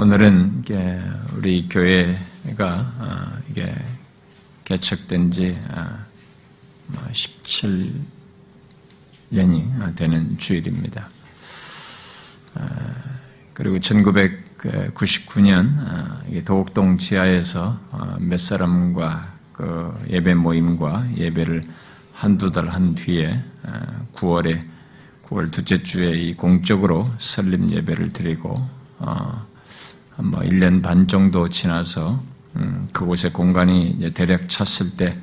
오늘은 우리 교회가 어, 이게 개척된 지 17년이 뭐 되는 주일입니다. 어, 그리고 1999년 어, 도곡동 지하에서 몇 사람과 그 예배 모임과 예배를 한두 달 한 뒤에 9월에 9월 둘째 주에 이 공적으로 설립 예배를 드리고 뭐 1년 반 정도 지나서 음, 그곳에 공간이 이제 대략 찼을 때그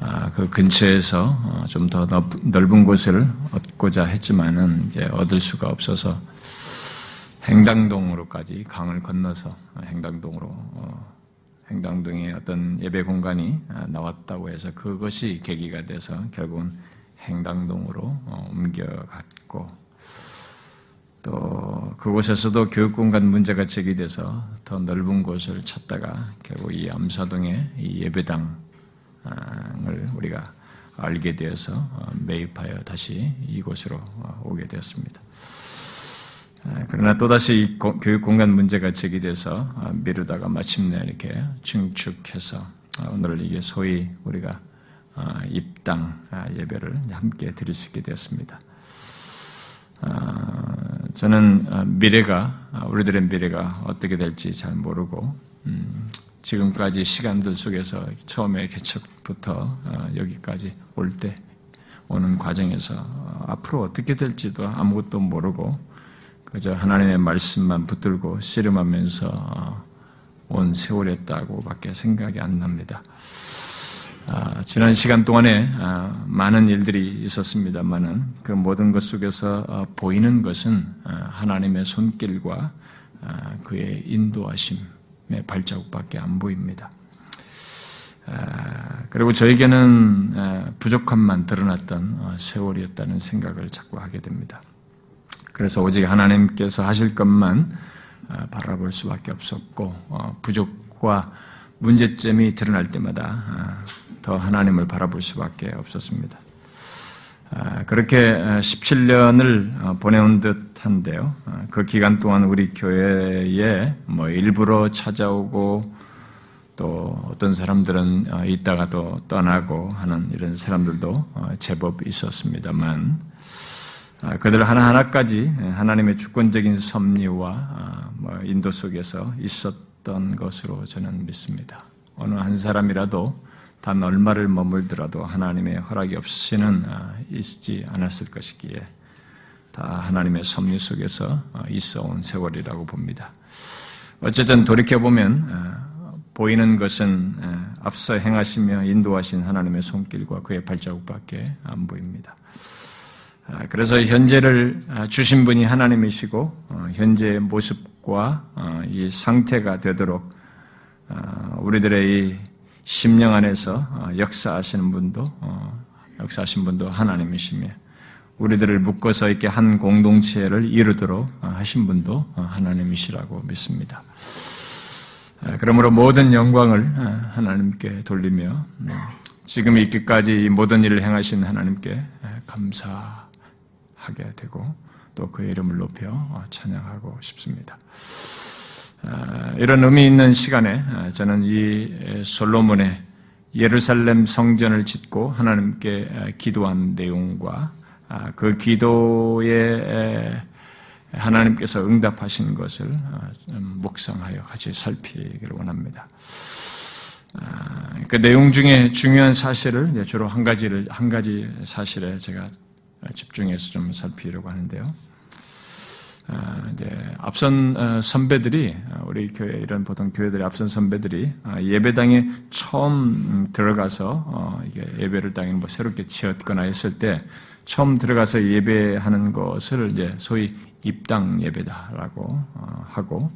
아, 근처에서 어, 좀더 넓은 곳을 얻고자 했지만은 이제 얻을 수가 없어서 행당동으로까지 강을 건너서 행당동으로 어, 행당동에 어떤 예배 공간이 아, 나왔다고 해서 그것이 계기가 돼서 결국은 행당동으로 어, 옮겨갔고 또 그곳에서도 교육 공간 문제가 제기돼서 더 넓은 곳을 찾다가 결국 이 암사동의 이 예배당을 우리가 알게 되어서 어, 매입하여 다시 이곳으로 어, 오게 되었습니다. 아, 그러나 또다시 이 교육 공간 문제가 제기돼서 어, 미루다가 마침내 이렇게 증축해서 오늘 이게 소위 우리가 입당 아, 예배를 함께 드릴 수 있게 되었습니다. 아, 저는 어, 미래가 어, 우리들의 미래가 어떻게 될지 잘 모르고 음, 지금까지 시간들 속에서 처음에 개척부터 어, 여기까지 올 때 오는 과정에서 앞으로 어떻게 될지도 아무것도 모르고 그저 하나님의 말씀만 붙들고 씨름하면서 온 세월이었다고밖에 생각이 안 납니다. 아, 지난 시간 동안에 아, 많은 일들이 있었습니다만은 그 모든 것 속에서 어, 보이는 것은 아, 하나님의 손길과 그의 인도하심의 발자국밖에 안 보입니다. 그리고 저에게는 부족함만 드러났던 어, 세월이었다는 생각을 자꾸 하게 됩니다. 그래서 오직 하나님께서 하실 것만 바라볼 수밖에 없었고 어, 부족과 문제점이 드러날 때마다 더 하나님을 바라볼 수밖에 없었습니다. 아, 그렇게 17년을 어, 보내온 듯한데요. 아, 그 기간 동안 우리 교회에 뭐 일부러 찾아오고 또 어떤 사람들은 어, 있다가 또 떠나고 하는 이런 사람들도 어, 제법 있었습니다만 아, 그들 하나하나까지 하나님의 주권적인 섭리와 뭐 인도 속에서 있었던 것으로 저는 믿습니다. 어느 한 사람이라도 단 얼마를 머물더라도 하나님의 허락이 없이는 아, 있지 않았을 것이기에 다 하나님의 섭리 속에서 어, 있어 온 세월이라고 봅니다. 어쨌든 돌이켜보면 아, 보이는 것은 아, 앞서 행하시며 인도하신 하나님의 손길과 그의 발자국밖에 안 보입니다. 그래서 현재를 주신 분이 하나님이시고 어, 현재의 모습과 어, 이 상태가 되도록 우리들의 이 심령 안에서 어, 역사하시는 분도 어, 역사하신 분도 하나님이시며 우리들을 묶어서 이렇게 한 공동체를 이루도록 어, 하신 분도 하나님이시라고 믿습니다. 그러므로 모든 영광을 하나님께 돌리며 음, 지금 이기까지 모든 일을 행하신 하나님께 감사하게 되고 또 그의 이름을 높여 찬양하고 싶습니다. 아, 이런 의미 있는 시간에 아, 저는 이 솔로몬의 예루살렘 성전을 짓고 하나님께 아, 기도한 내용과 그 기도에 하나님께서 응답하신 것을 묵상하여 같이 살피기를 원합니다. 그 내용 중에 중요한 사실을 주로 한 가지를 한 가지 사실에 제가 집중해서 좀 살피려고 하는데요. 아, 이제 앞선 어, 선배들이 어, 우리 교회 이런 보통 교회들의 앞선 선배들이 어, 예배당에 처음 들어가서 이게 예배를 당에 뭐 새롭게 지었거나 했을 때 처음 들어가서 예배하는 것을 이제 소위 입당 예배다라고 하고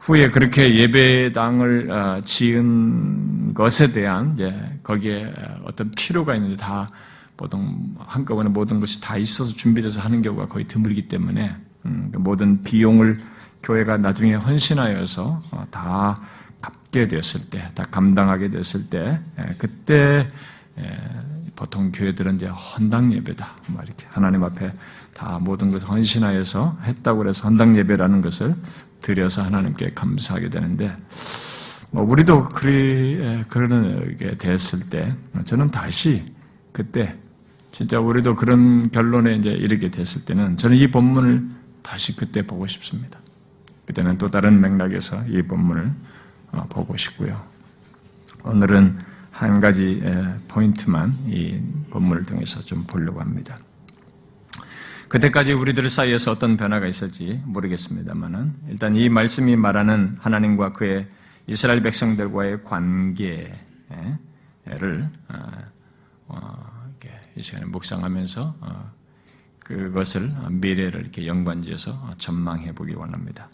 후에 그렇게 예배당을 지은 것에 대한 거기에 어떤 필요가 있는데 다 보통 한꺼번에 모든 것이 다 있어서 준비돼서 하는 경우가 거의 드물기 때문에 음, 그 모든 비용을 교회가 나중에 헌신하여서 어, 다 갚게 됐을 때, 다 감당하게 됐을 때, 예, 그때 예, 보통 교회들은 이제 헌당 예배다. 이렇게 하나님 앞에 다 모든 것을 헌신하여서 했다고 해서 헌당 예배라는 것을 드려서 하나님께 감사하게 되는데 뭐 우리도 그리 그러게 됐을 때 저는 다시 그때 진짜 우리도 그런 결론에 이제 이르게 됐을 때는 저는 이 본문을 다시 그때 보고 싶습니다. 그때는 또 다른 맥락에서 이 본문을 어, 보고 싶고요. 오늘은 한 가지 포인트만 이 본문을 통해서 좀 보려고 합니다. 그때까지 우리들 사이에서 어떤 변화가 있을지 모르겠습니다만은 일단 이 말씀이 말하는 하나님과 그의 이스라엘 백성들과의 관계를 어, 어, 이 시간에 묵상하면서 어, 그것을 미래를 이렇게 연관지어서 전망해 보기 원합니다.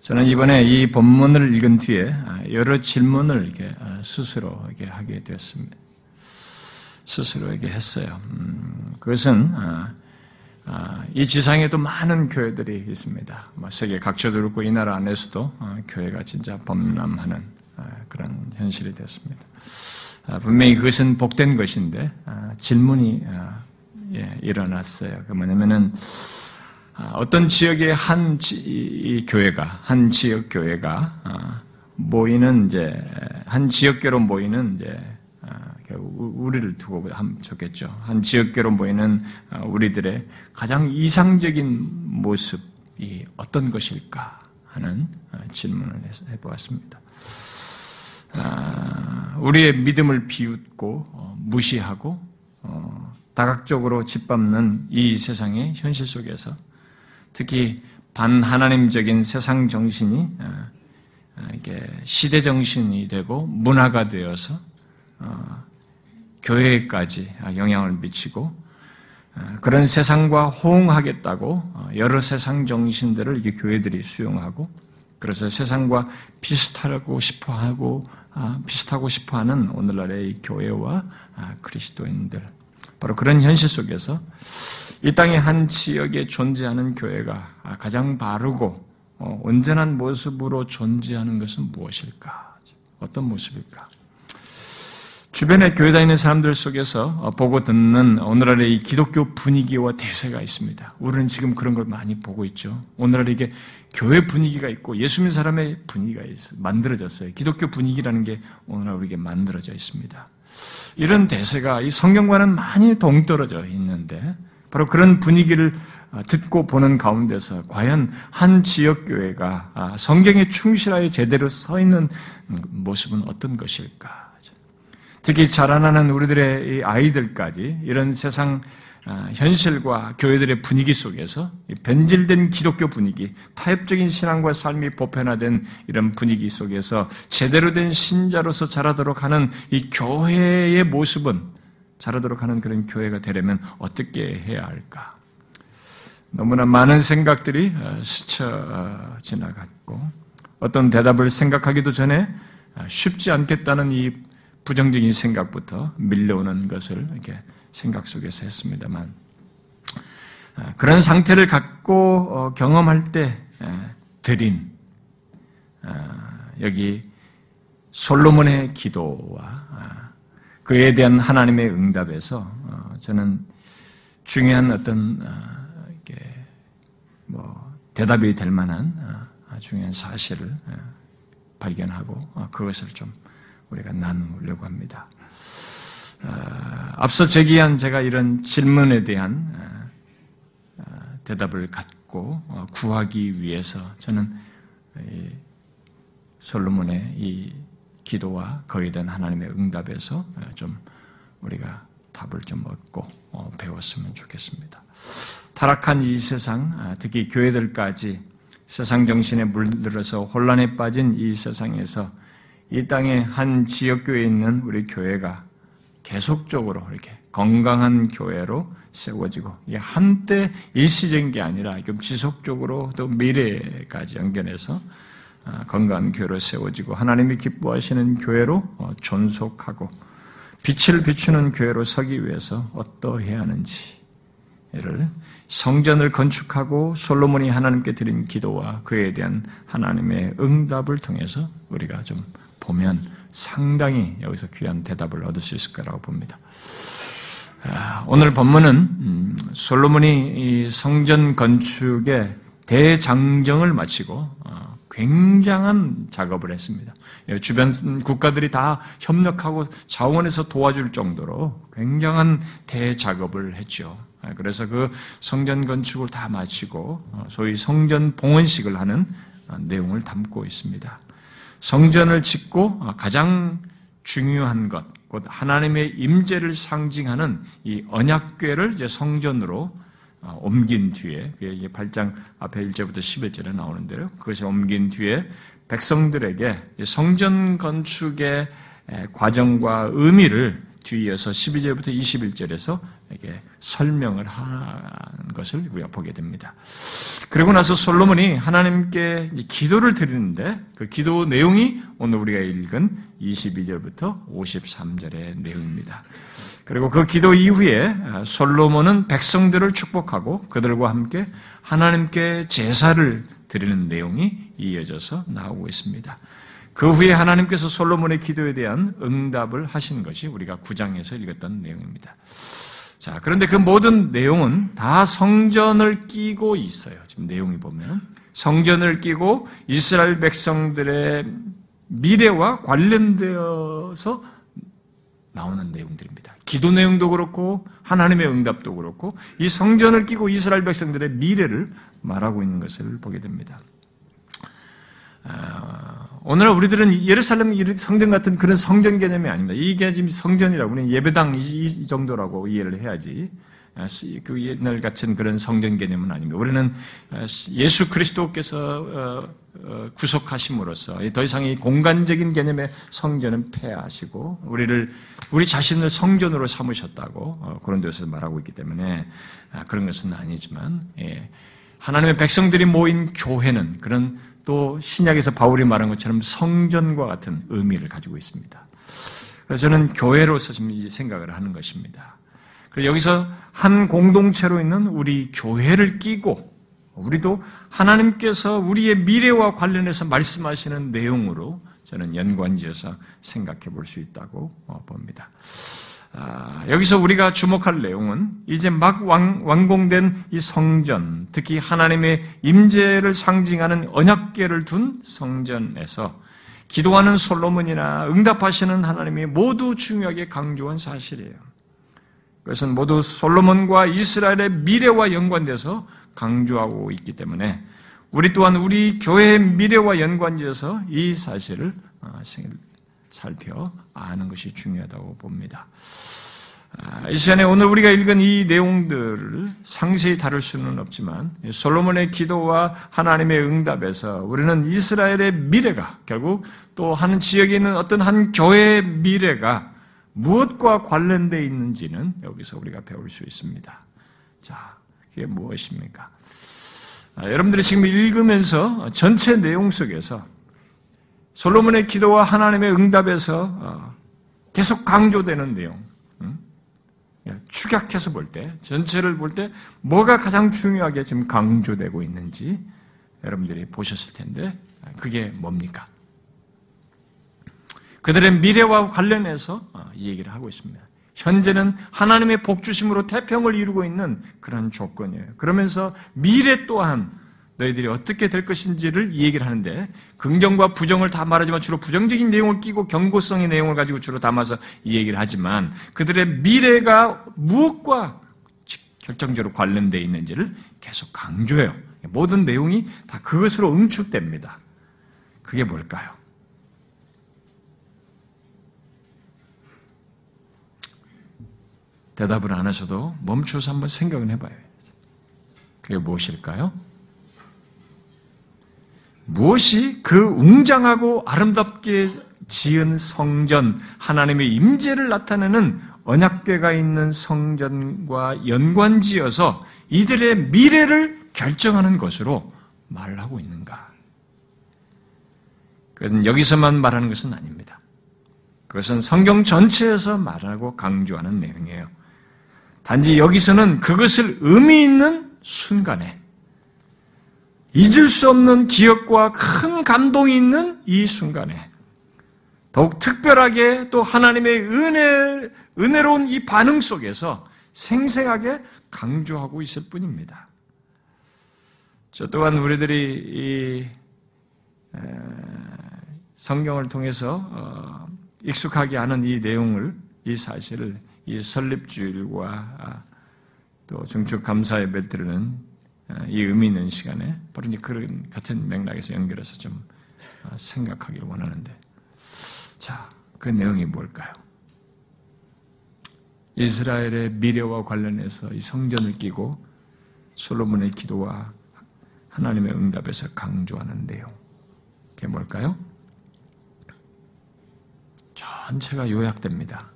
저는 이번에 이 본문을 읽은 뒤에 여러 질문을 이렇게 스스로 이렇게 하게 되었습니다. 스스로에게 했어요. 음, 그것은 아, 이 지상에도 많은 교회들이 있습니다. 뭐 세계 각처도 그렇고 이 나라 안에서도 어, 교회가 진짜 범람하는 아, 그런 현실이 됐습니다. 아, 분명히 그것은 복된 것인데 질문이 예, 일어났어요. 그 뭐냐면은 어떤 지역의 한 지, 교회가 한 지역 교회가 모이는 이제 한 지역교로 모이는 이제 우리를 두고 하면 좋겠죠. 한 지역계로 모이는 어, 우리들의 가장 이상적인 모습이 어떤 것일까 하는 어, 질문을 해보았습니다. 아, 우리의 믿음을 비웃고 어, 무시하고 다각적으로 짓밟는 이 세상의 현실 속에서 특히 반하나님적인 세상 정신이 이게 시대 정신이 되고 문화가 되어서 교회까지 영향을 미치고 어, 그런 세상과 호응하겠다고 어, 여러 세상 정신들을 이게 교회들이 수용하고 그래서 세상과 비슷하고 싶어 하고 아, 비슷하고 싶어 하는 오늘날의 교회와 아, 그리스도인들 바로 그런 현실 속에서 이 땅의 한 지역에 존재하는 교회가 아, 가장 바르고 어, 온전한 모습으로 존재하는 것은 무엇일까? 어떤 모습일까? 주변에 교회 다니는 사람들 속에서 어, 보고 듣는 오늘날의 이 기독교 분위기와 대세가 있습니다. 우리는 지금 그런 걸 많이 보고 있죠. 오늘날 이게 교회 분위기가 있고 예수 믿는 사람의 분위기가 있어 만들어졌어요. 기독교 분위기라는 게 오늘날 우리에게 만들어져 있습니다. 이런 대세가 이 성경과는 많이 동떨어져 있는데 바로 그런 분위기를 어, 듣고 보는 가운데서 과연 한 지역 교회가 아, 성경에 충실하여 제대로 서 있는 모습은 어떤 것일까? 특히 자라나는 우리들의 아이들까지 이런 세상 아, 현실과 교회들의 분위기 속에서 변질된 기독교 분위기, 타협적인 신앙과 삶이 보편화된 이런 분위기 속에서 제대로 된 신자로서 자라도록 하는 이 교회의 모습은 자라도록 하는 그런 교회가 되려면 어떻게 해야 할까? 너무나 많은 생각들이 어, 스쳐 어, 지나갔고 어떤 대답을 생각하기도 전에 아, 쉽지 않겠다는 이 부정적인 생각부터 밀려오는 것을 이렇게 생각 속에서 했습니다만 아, 그런 상태를 갖고 어, 경험할 때 드린 아, 여기 솔로몬의 기도와 아, 그에 대한 하나님의 응답에서 어, 저는 중요한 어떤 뭐 대답이 될 만한 중요한 사실을 발견하고 어, 그것을 좀 우리가 나누려고 합니다. 어, 앞서 제기한 제가 이런 질문에 대한 어, 어, 대답을 갖고 구하기 위해서 저는 솔로몬의 이 기도와 거기에 대한 하나님의 응답에서 좀 우리가 답을 좀 얻고 배웠으면 좋겠습니다. 타락한 이 세상, 특히 교회들까지 세상 정신에 물들어서 혼란에 빠진 이 세상에서 이 땅의 한 지역교회에 있는 우리 교회가 계속적으로 이렇게 건강한 교회로 세워지고 이게 한때 일시적인 게 아니라 좀 지속적으로 또 미래까지 연결해서 아, 건강한 교회로 세워지고 하나님이 기뻐하시는 교회로 어, 존속하고 빛을 비추는 교회로 서기 위해서 어떠해야 하는지를 성전을 건축하고 솔로몬이 하나님께 드린 기도와 그에 대한 하나님의 응답을 통해서 우리가 좀 보면 상당히 여기서 귀한 대답을 얻을 수 있을 거라고 봅니다. 아, 오늘 본문은 음, 솔로몬이 성전 건축의 대장정을 마치고 어, 굉장한 작업을 했습니다. 예, 주변 국가들이 다 협력하고 자원에서 도와줄 정도로 굉장한 대작업을 했죠. 예, 그래서 그 성전 건축을 다 마치고 어, 소위 성전 봉헌식을 하는 어, 내용을 담고 있습니다. 성전을 짓고 어, 가장 중요한 것, 곧 하나님의 임재를 상징하는 이 언약궤를 이제 성전으로 어, 옮긴 뒤에 이게 8장 앞에 1절부터 11절에 나오는데요. 그것이 옮긴 뒤에 백성들에게 성전 건축의 과정과 의미를 뒤이어서 12절부터 21절에서 이렇게 설명을 한 것을 우리가 보게 됩니다. 그리고 나서 솔로몬이 하나님께 기도를 드리는데 그 기도 내용이 오늘 우리가 읽은 22절부터 53절의 내용입니다. 그리고 그 기도 이후에 솔로몬은 백성들을 축복하고 그들과 함께 하나님께 제사를 드리는 내용이 이어져서 나오고 있습니다. 그 후에 하나님께서 솔로몬의 기도에 대한 응답을 하신 것이 우리가 9장에서 읽었던 내용입니다. 자, 그런데 그 모든 내용은 다 성전을 끼고 있어요. 지금 내용이 보면. 성전을 끼고 이스라엘 백성들의 미래와 관련되어서 나오는 내용들입니다. 기도 내용도 그렇고 하나님의 응답도 그렇고 이 성전을 끼고 이스라엘 백성들의 미래를 말하고 있는 것을 보게 됩니다. 아, 오늘 우리들은 예루살렘 성전 같은 그런 성전 개념이 아닙니다. 이게 지금 성전이라고 우리는 예배당 이 정도라고 이해를 해야지. 아, 그 옛날 같은 그런 성전 개념은 아닙니다. 우리는 아, 예수 그리스도께서 어, 어, 구속하심으로써 더 이상 이 공간적인 개념의 성전은 폐하시고 우리를 우리 자신을 성전으로 삼으셨다고 어, 그런 데서 말하고 있기 때문에 그런 것은 아니지만 예, 하나님의 백성들이 모인 교회는 그런 또 신약에서 바울이 말한 것처럼 성전과 같은 의미를 가지고 있습니다. 그래서 저는 교회로서 지금 생각을 하는 것입니다. 그래서 여기서 한 공동체로 있는 우리 교회를 끼고 우리도 하나님께서 우리의 미래와 관련해서 말씀하시는 내용으로 저는 연관지어서 생각해 볼 수 있다고 어, 봅니다. 아, 여기서 우리가 주목할 내용은 이제 막 완, 완공된 이 성전, 특히 하나님의 임재를 상징하는 언약계를 둔 성전에서 기도하는 솔로몬이나 응답하시는 하나님이 모두 중요하게 강조한 사실이에요. 그것은 모두 솔로몬과 이스라엘의 미래와 연관돼서 강조하고 있기 때문에 우리 또한 우리 교회의 미래와 연관지어서 이 사실을 어, 살펴 아는 것이 중요하다고 봅니다. 아, 이 시간에 오늘 우리가 읽은 이 내용들을 상세히 다룰 수는 없지만 솔로몬의 기도와 하나님의 응답에서 우리는 이스라엘의 미래가 결국 또 한 지역에 있는 어떤 한 교회의 미래가 무엇과 관련되어 있는지는 여기서 우리가 배울 수 있습니다. 자, 그게 무엇입니까? 아, 여러분들이 지금 읽으면서 전체 내용 속에서 솔로몬의 기도와 하나님의 응답에서 어, 계속 강조되는 내용, 예, 축약해서 볼 때, 전체를 볼 때 뭐가 가장 중요하게 지금 강조되고 있는지 여러분들이 보셨을 텐데 그게 뭡니까? 그들의 미래와 관련해서 어, 이 얘기를 하고 있습니다. 현재는 하나님의 복주심으로 태평을 이루고 있는 그런 조건이에요. 그러면서 미래 또한 너희들이 어떻게 될 것인지를 이 얘기를 하는데 긍정과 부정을 다 말하지만 주로 부정적인 내용을 끼고 경고성의 내용을 가지고 주로 담아서 이 얘기를 하지만 그들의 미래가 무엇과 결정적으로 관련되어 있는지를 계속 강조해요. 모든 내용이 다 그것으로 응축됩니다. 그게 뭘까요? 대답을 안 하셔도 멈춰서 한번 생각을 해봐요. 그게 무엇일까요? 무엇이 그 웅장하고 아름답게 지은 성전, 하나님의 임재를 나타내는 언약궤가 있는 성전과 연관지어서 이들의 미래를 결정하는 것으로 말을 하고 있는가? 그것은 여기서만 말하는 것은 아닙니다. 그것은 성경 전체에서 말하고 강조하는 내용이에요. 단지 여기서는 그것을 의미 있는 순간에 잊을 수 없는 기억과 큰 감동이 있는 이 순간에 더욱 특별하게 또 하나님의 은혜, 은혜로운 이 반응 속에서 생생하게 강조하고 있을 뿐입니다. 저 또한 우리들이 이 성경을 통해서 어, 익숙하게 하는 이 내용을 이 사실을 이 설립주일과 아, 또 중축 감사 예배 드리는 아, 이 의미 있는 시간에 바로 이제 그런 같은 맥락에서 연결해서 좀 아, 생각하기를 원하는데 자, 그 내용이 뭘까요? 이스라엘의 미래와 관련해서 이 성전을 끼고 솔로몬의 기도와 하나님의 응답에서 강조하는 내용. 그게 뭘까요? 전체가 요약됩니다.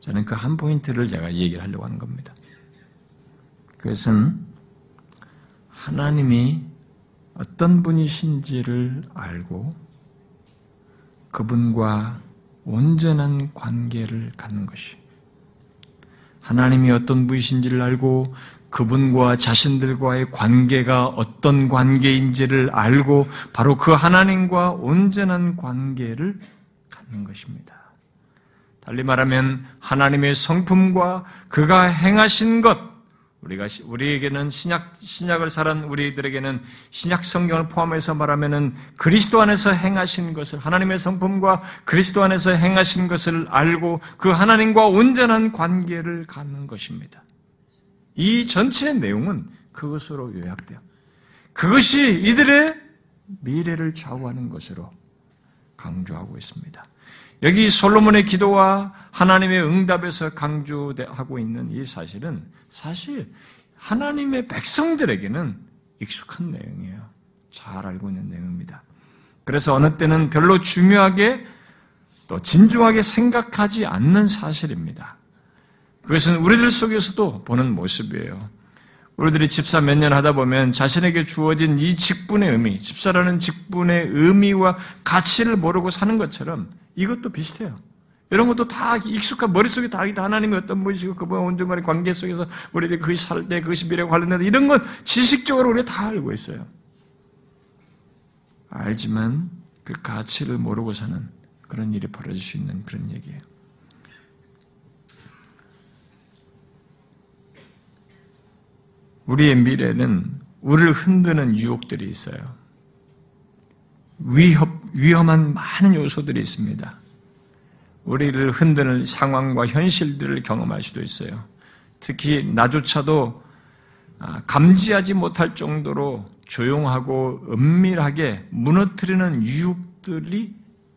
저는 그 한 포인트를 제가 얘기를 하려고 하는 겁니다. 그것은 하나님이 어떤 분이신지를 알고 그분과 온전한 관계를 갖는 것이 하나님이 어떤 분이신지를 알고 그분과 자신들과의 관계가 어떤 관계인지를 알고 바로 그 하나님과 온전한 관계를 갖는 것입니다. 달리 말하면 하나님의 성품과 그가 행하신 것, 우리가 우리에게는 신약 신약을 살은 우리들에게는 신약 성경을 포함해서 말하면은 그리스도 안에서 행하신 것을 하나님의 성품과 그리스도 안에서 행하신 것을 알고 그 하나님과 온전한 관계를 갖는 것입니다. 이 전체 내용은 그것으로 요약돼요. 그것이 이들의 미래를 좌우하는 것으로 강조하고 있습니다. 여기 솔로몬의 기도와 하나님의 응답에서 강조하고 있는 이 사실은 사실 하나님의 백성들에게는 익숙한 내용이에요. 잘 알고 있는 내용입니다. 그래서 어느 때는 별로 중요하게 또 진중하게 생각하지 않는 사실입니다. 그것은 우리들 속에서도 보는 모습이에요. 우리들이 집사 몇 년 하다 보면 자신에게 주어진 이 직분의 의미, 집사라는 직분의 의미와 가치를 모르고 사는 것처럼 이것도 비슷해요. 이런 것도 다 익숙한 머릿속에 다 하나님이 어떤 분이시고 그분과 온전간의 관계 속에서 우리들이 그것이 살 때 그것이 미래와 관련된 이런 건 지식적으로 우리가 다 알고 있어요. 알지만 그 가치를 모르고 사는 그런 일이 벌어질 수 있는 그런 얘기예요. 우리의 미래는 우리를 흔드는 유혹들이 있어요. 위협, 위험한 많은 요소들이 있습니다. 우리를 흔드는 상황과 현실들을 경험할 수도 있어요. 특히 나조차도 아, 감지하지 못할 정도로 조용하고 은밀하게 무너뜨리는 유혹들이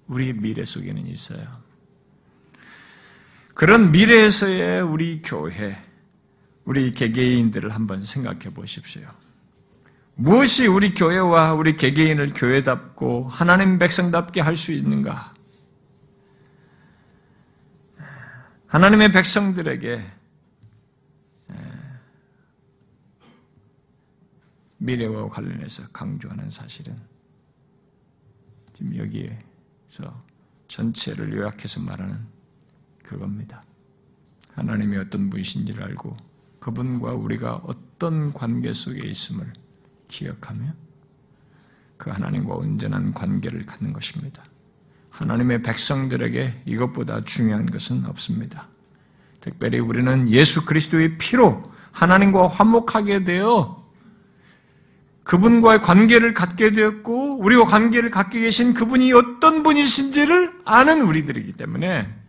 우리 미래 속에는 있어요. 그런 미래에서의 우리 교회, 우리 개개인들을 한번 생각해 보십시오. 무엇이 우리 교회와 우리 개개인을 교회답고 하나님 백성답게 할 수 있는가? 하나님의 백성들에게 미래와 관련해서 강조하는 사실은 지금 여기에서 전체를 요약해서 말하는 그겁니다. 하나님이 어떤 분이신지를 알고 그분과 우리가 어떤 관계 속에 있음을 기억하며 그 하나님과 온전한 관계를 갖는 것입니다. 하나님의 백성들에게 이것보다 중요한 것은 없습니다. 특별히 우리는 예수 그리스도의 피로 하나님과 화목하게 되어 그분과의 관계를 갖게 되었고 우리와 관계를 갖게 계신 그분이 어떤 분이신지를 아는 우리들이기 때문에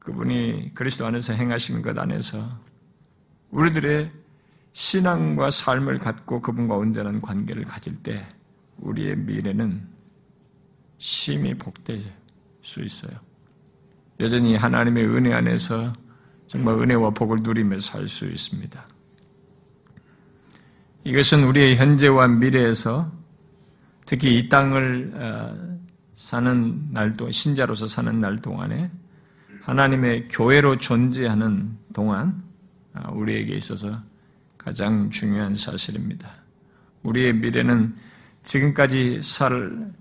그분이 그리스도 안에서 행하시는 것 안에서 우리들의 신앙과 삶을 갖고 그분과 온전한 관계를 가질 때 우리의 미래는 심히 복될 수 있어요. 여전히 하나님의 은혜 안에서 정말 은혜와 복을 누리며 살 수 있습니다. 이것은 우리의 현재와 미래에서 특히 이 땅을 어, 사는 날동 신자로서 사는 날 동안에 하나님의 교회로 존재하는 동안 아, 우리에게 있어서 가장 중요한 사실입니다. 우리의 미래는 지금까지 살,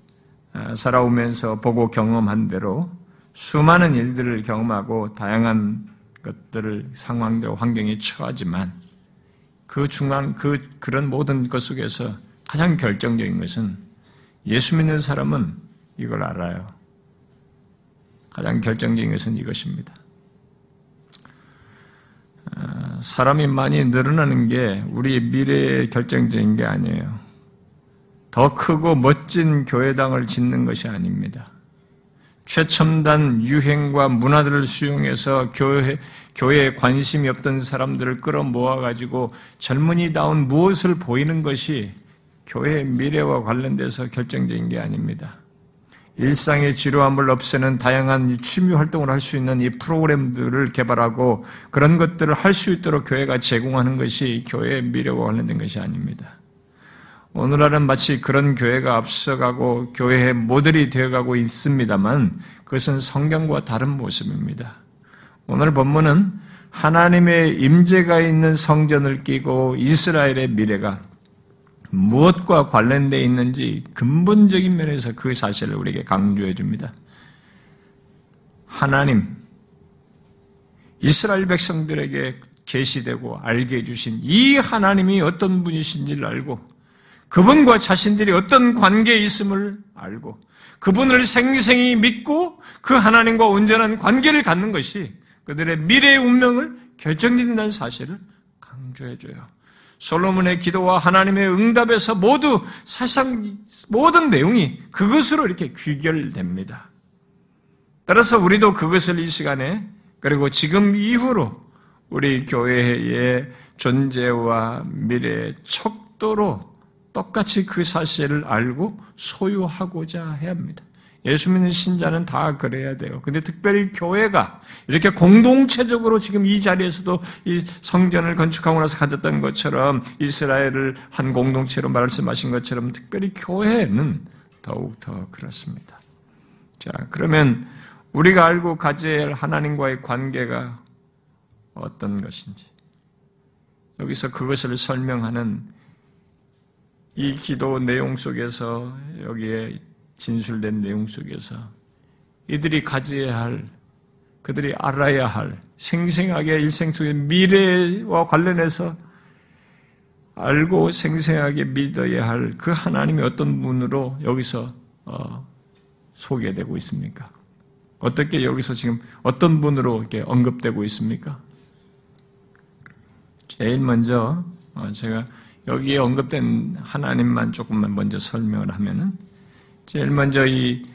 아, 살아오면서 보고 경험한 대로 수많은 일들을 경험하고 다양한 것들을 상황대로 환경에 처하지만 그 중앙, 그, 그런 모든 것 속에서 가장 결정적인 것은 예수 믿는 사람은 이걸 알아요. 가장 결정적인 것은 이것입니다. 아, 사람이 많이 늘어나는 게 우리 미래에 결정적인 게 아니에요. 더 크고 멋진 교회당을 짓는 것이 아닙니다. 최첨단 유행과 문화들을 수용해서 교회, 교회에 관심이 없던 사람들을 끌어모아가지고 젊은이다운 무엇을 보이는 것이 교회의 미래와 관련돼서 결정적인 게 아닙니다. 일상의 지루함을 없애는 다양한 취미 활동을 할 수 있는 이 프로그램들을 개발하고 그런 것들을 할 수 있도록 교회가 제공하는 것이 교회의 미래와 관련된 것이 아닙니다. 오늘날은 마치 그런 교회가 앞서가고 교회의 모델이 되어가고 있습니다만 그것은 성경과 다른 모습입니다. 오늘 본문은 하나님의 임재가 있는 성전을 끼고 이스라엘의 미래가 무엇과 관련되어 있는지 근본적인 면에서 그 사실을 우리에게 강조해 줍니다. 하나님, 이스라엘 백성들에게 계시되고 알게 해주신 이 하나님이 어떤 분이신지를 알고 그분과 자신들이 어떤 관계에 있음을 알고 그분을 생생히 믿고 그 하나님과 온전한 관계를 갖는 것이 그들의 미래의 운명을 결정짓는다는 사실을 강조해줘요. 솔로몬의 기도와 하나님의 응답에서 모두 사실상 모든 내용이 그것으로 이렇게 귀결됩니다. 따라서 우리도 그것을 이 시간에 그리고 지금 이후로 우리 교회의 존재와 미래의 척도로 똑같이 그 사실을 알고 소유하고자 해야 합니다. 예수 믿는 신자는 다 그래야 돼요. 근데 특별히 교회가 이렇게 공동체적으로 지금 이 자리에서도 이 성전을 건축하고 나서 가졌던 것처럼 이스라엘을 한 공동체로 말씀하신 것처럼 특별히 교회는 더욱 더 그렇습니다. 자, 그러면 우리가 알고 가져야 할 하나님과의 관계가 어떤 것인지 여기서 그것을 설명하는 이 기도 내용 속에서 여기에 진술된 내용 속에서 이들이 가져야 할 그들이 알아야 할 생생하게 일생 속의 미래와 관련해서 알고 생생하게 믿어야 할 그 하나님이 어떤 분으로 여기서 어, 소개되고 있습니까? 어떻게 여기서 지금 어떤 분으로 이렇게 언급되고 있습니까? 제일 먼저 어, 제가 여기에 언급된 하나님만 조금만 먼저 설명을 하면은 제일 먼저 이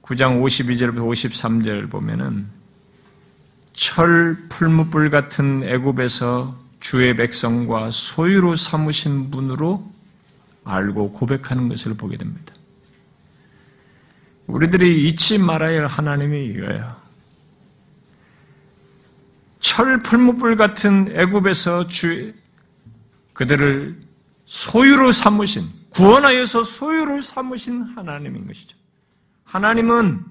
9장 52절부터 53절 보면은 철 풀무불 같은 애굽에서 주의 백성과 소유로 삼으신 분으로 알고 고백하는 것을 보게 됩니다. 우리들이 잊지 말아야 할 하나님이 이거예요. 철 풀무불 같은 애굽에서 주 그들을 소유로 삼으신, 구원하여서 소유로 삼으신 하나님인 것이죠. 하나님은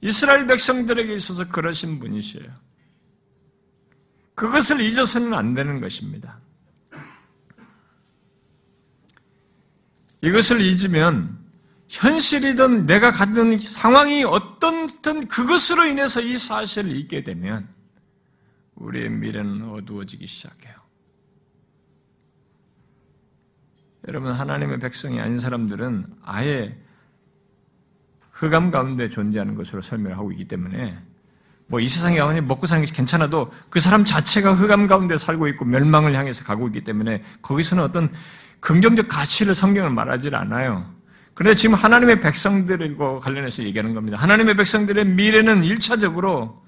이스라엘 백성들에게 있어서 그러신 분이시에요. 그것을 잊어서는 안 되는 것입니다. 이것을 잊으면 현실이든 내가 갖는 상황이 어떤든 그것으로 인해서 이 사실을 잊게 되면 우리의 미래는 어두워지기 시작해요. 여러분 하나님의 백성이 아닌 사람들은 아예 흑암 가운데 존재하는 것으로 설명하고 있기 때문에 뭐 이 세상에 아무리 먹고 사는 게 괜찮아도 그 사람 자체가 흑암 가운데 살고 있고 멸망을 향해서 가고 있기 때문에 거기서는 어떤 긍정적 가치를 성경을 말하지 않아요. 그런데 지금 하나님의 백성들과 관련해서 얘기하는 겁니다. 하나님의 백성들의 미래는 일차적으로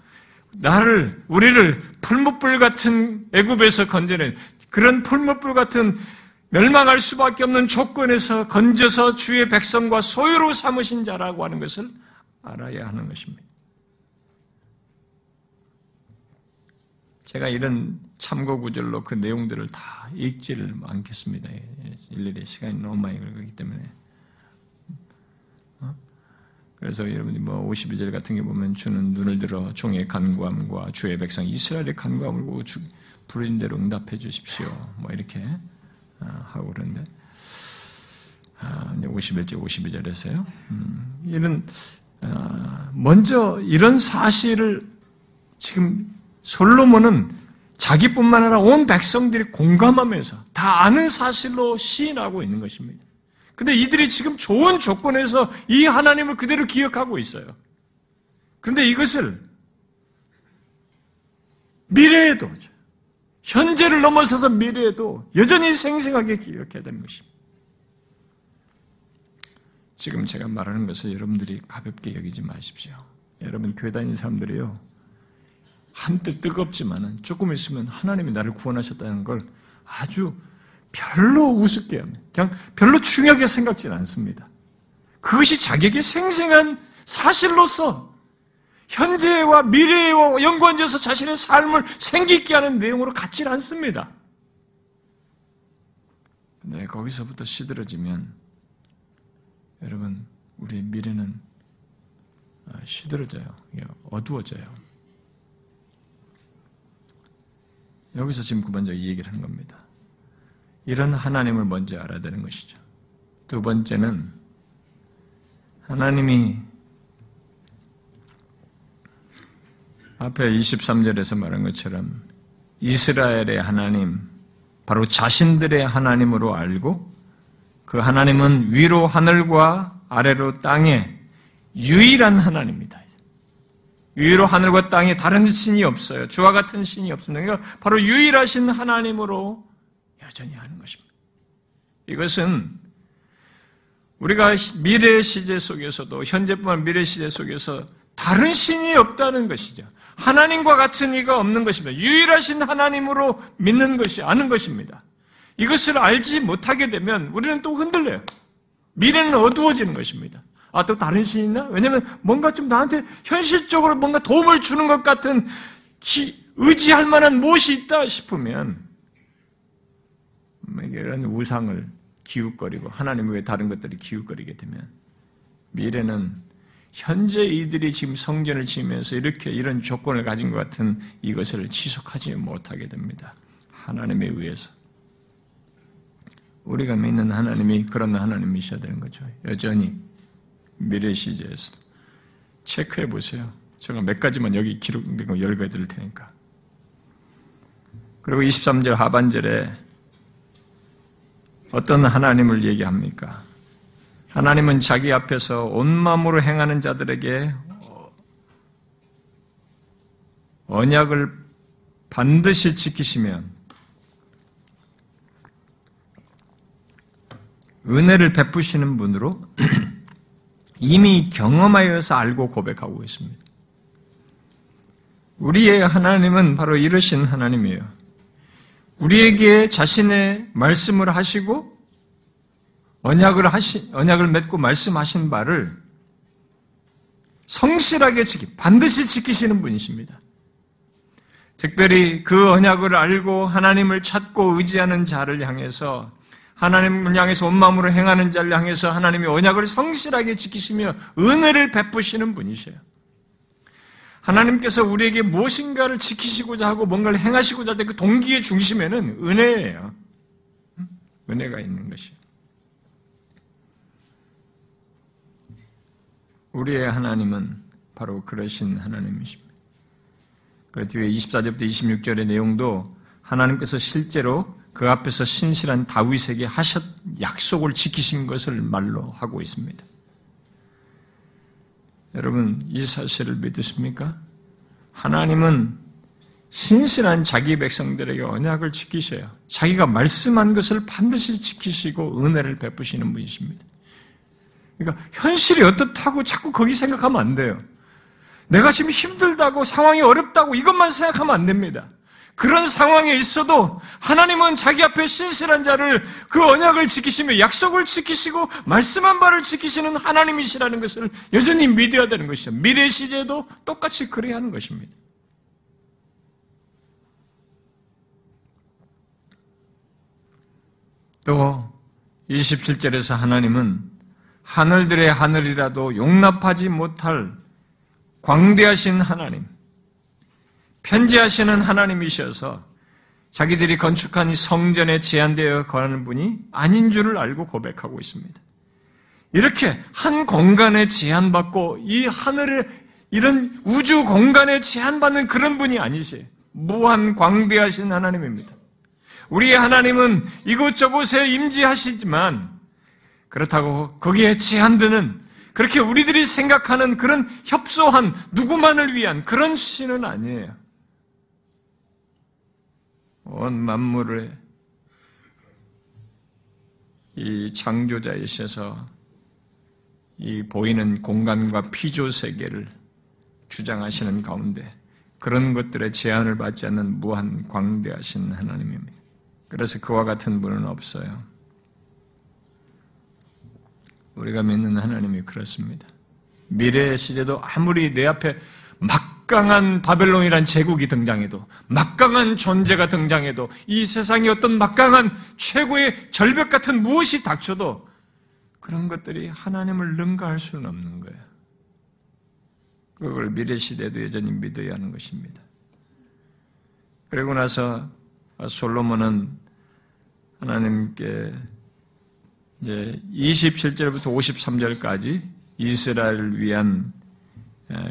나를 우리를 풀무불 같은 애굽에서 건져낸 그런 풀무불 같은 멸망할 수밖에 없는 조건에서 건져서 주의 백성과 소유로 삼으신 자라고 하는 것을 알아야 하는 것입니다. 제가 이런 참고 구절로 그 내용들을 다 읽지를 않겠습니다. 일일이 시간이 너무 많이 걸리기 때문에. 어? 그래서 여러분이 뭐 52절 같은 게 보면 주는 눈을 들어 종의 간구함과 주의 백성 이스라엘의 간구함을 부르신 대로 응답해 주십시오. 뭐 이렇게 아, 하고 그러는데 51절, 아, 52절에서요. 음, 이런 아, 먼저 이런 사실을 지금 솔로몬은 자기뿐만 아니라 온 백성들이 공감하면서 다 아는 사실로 시인하고 있는 것입니다. 근데 이들이 지금 좋은 조건에서 이 하나님을 그대로 기억하고 있어요. 그런데 이것을 미래에도 현재를 넘어서서 미래에도 여전히 생생하게 기억해야 되는 것입니다. 지금 제가 말하는 것을 여러분들이 가볍게 여기지 마십시오. 여러분 교회 다니는 사람들이요. 한때 뜨겁지만은 조금 있으면 하나님이 나를 구원하셨다는 걸 아주 별로 우습게 합니다. 그냥 별로 중요하게 생각지는 않습니다. 그것이 자기에게 생생한 사실로서 현재와 미래와 연관지어서 자신의 삶을 생기게 하는 내용으로 같지 않습니다. 근데 거기서부터 시들어지면 여러분 우리 미래는 아, 시들어져요. 어두워져요. 여기서 지금 먼저 이 얘기를 하는 겁니다. 이런 하나님을 먼저 알아야 되는 것이죠. 두 번째는 하나님이 앞에 23절에서 말한 것처럼 이스라엘의 하나님, 바로 자신들의 하나님으로 알고 그 하나님은 위로 하늘과 아래로 땅에 유일한 하나님입니다. 위로 하늘과 땅에 다른 신이 없어요. 주와 같은 신이 없습니다. 그러니까 바로 유일하신 하나님으로 여전히 하는 것입니다. 이것은 우리가 미래 시제 속에서도 현재뿐만 미래 시제 속에서 다른 신이 없다는 것이죠. 하나님과 같은 이가 없는 것입니다. 유일하신 하나님으로 믿는 것이 아는 것입니다. 이것을 알지 못하게 되면 우리는 또 흔들려요. 미래는 어두워지는 것입니다. 아, 또 다른 신이 있나? 왜냐면 뭔가 좀 나한테 현실적으로 뭔가 도움을 주는 것 같은 기, 의지할 만한 무엇이 있다 싶으면 이런 우상을 기웃거리고 하나님 외 다른 것들이 기웃거리게 되면 미래는 현재 이들이 지금 성전을 지으면서 이렇게 이런 조건을 가진 것 같은 이것을 지속하지 못하게 됩니다. 하나님에 의해서. 우리가 믿는 하나님이 그런 하나님이셔야 되는 거죠. 여전히 미래 시제에서 체크해 보세요. 제가 몇 가지만 여기 기록된 거 열거해 드릴 테니까. 그리고 23절 하반절에 어떤 하나님을 얘기합니까? 하나님은 자기 앞에서 온 마음으로 행하는 자들에게 언약을 반드시 지키시면 은혜를 베푸시는 분으로 이미 경험하여서 알고 고백하고 있습니다. 우리의 하나님은 바로 이러신 하나님이에요. 우리에게 자신의 말씀을 하시고 언약을 하시 언약을 맺고 말씀하신 바를 성실하게 지키 반드시 지키시는 분이십니다. 특별히 그 언약을 알고 하나님을 찾고 의지하는 자를 향해서 하나님을 향해서 온 마음으로 행하는 자를 향해서 하나님이 언약을 성실하게 지키시며 은혜를 베푸시는 분이셔요. 하나님께서 우리에게 무엇인가를 지키시고자 하고 뭔가를 행하시고자 할 때 그 동기의 중심에는 은혜예요. 은혜가 있는 것이에요. 우리의 하나님은 바로 그러신 하나님이십니다. 그 뒤에 24절부터 26절의 내용도 하나님께서 실제로 그 앞에서 신실한 다윗에게 하셨 약속을 지키신 것을 말로 하고 있습니다. 여러분 이 사실을 믿으십니까? 하나님은 신실한 자기 백성들에게 언약을 지키셔요. 자기가 말씀한 것을 반드시 지키시고 은혜를 베푸시는 분이십니다. 그러니까 현실이 어떻다고 자꾸 거기 생각하면 안 돼요. 내가 지금 힘들다고 상황이 어렵다고 이것만 생각하면 안 됩니다. 그런 상황에 있어도 하나님은 자기 앞에 신실한 자를 그 언약을 지키시며 약속을 지키시고 말씀한 바를 지키시는 하나님이시라는 것을 여전히 믿어야 되는 것이죠. 미래 시제도 똑같이 그래야 하는 것입니다. 또 27절에서 하나님은 하늘들의 하늘이라도 용납하지 못할 광대하신 하나님, 편지하시는 하나님이셔서 자기들이 건축한 성전에 제한되어 거하는 분이 아닌 줄을 알고 고백하고 있습니다. 이렇게 한 공간에 제한받고 이 하늘에 이런 우주 공간에 제한받는 그런 분이 아니세요. 무한 광대하신 하나님입니다. 우리의 하나님은 이곳저곳에 임지하시지만 그렇다고 거기에 제한 되는 그렇게 우리들이 생각하는 그런 협소한 누구만을 위한 그런 신은 아니에요. 온 만물을 이 창조자이셔서 이 보이는 공간과 피조 세계를 주장하시는 가운데 그런 것들의 제한을 받지 않는 무한 광대하신 하나님입니다. 그래서 그와 같은 분은 없어요. 우리가 믿는 하나님이 그렇습니다. 미래 시대도 아무리 내 앞에 막강한 바벨론이란 제국이 등장해도, 막강한 존재가 등장해도, 이 세상에 어떤 막강한 최고의 절벽 같은 무엇이 닥쳐도 그런 것들이 하나님을 능가할 수는 없는 거예요. 그걸 미래 시대도 여전히 믿어야 하는 것입니다. 그리고 나서 솔로몬은 하나님께 이제 27절부터 53절까지 이스라엘을 위한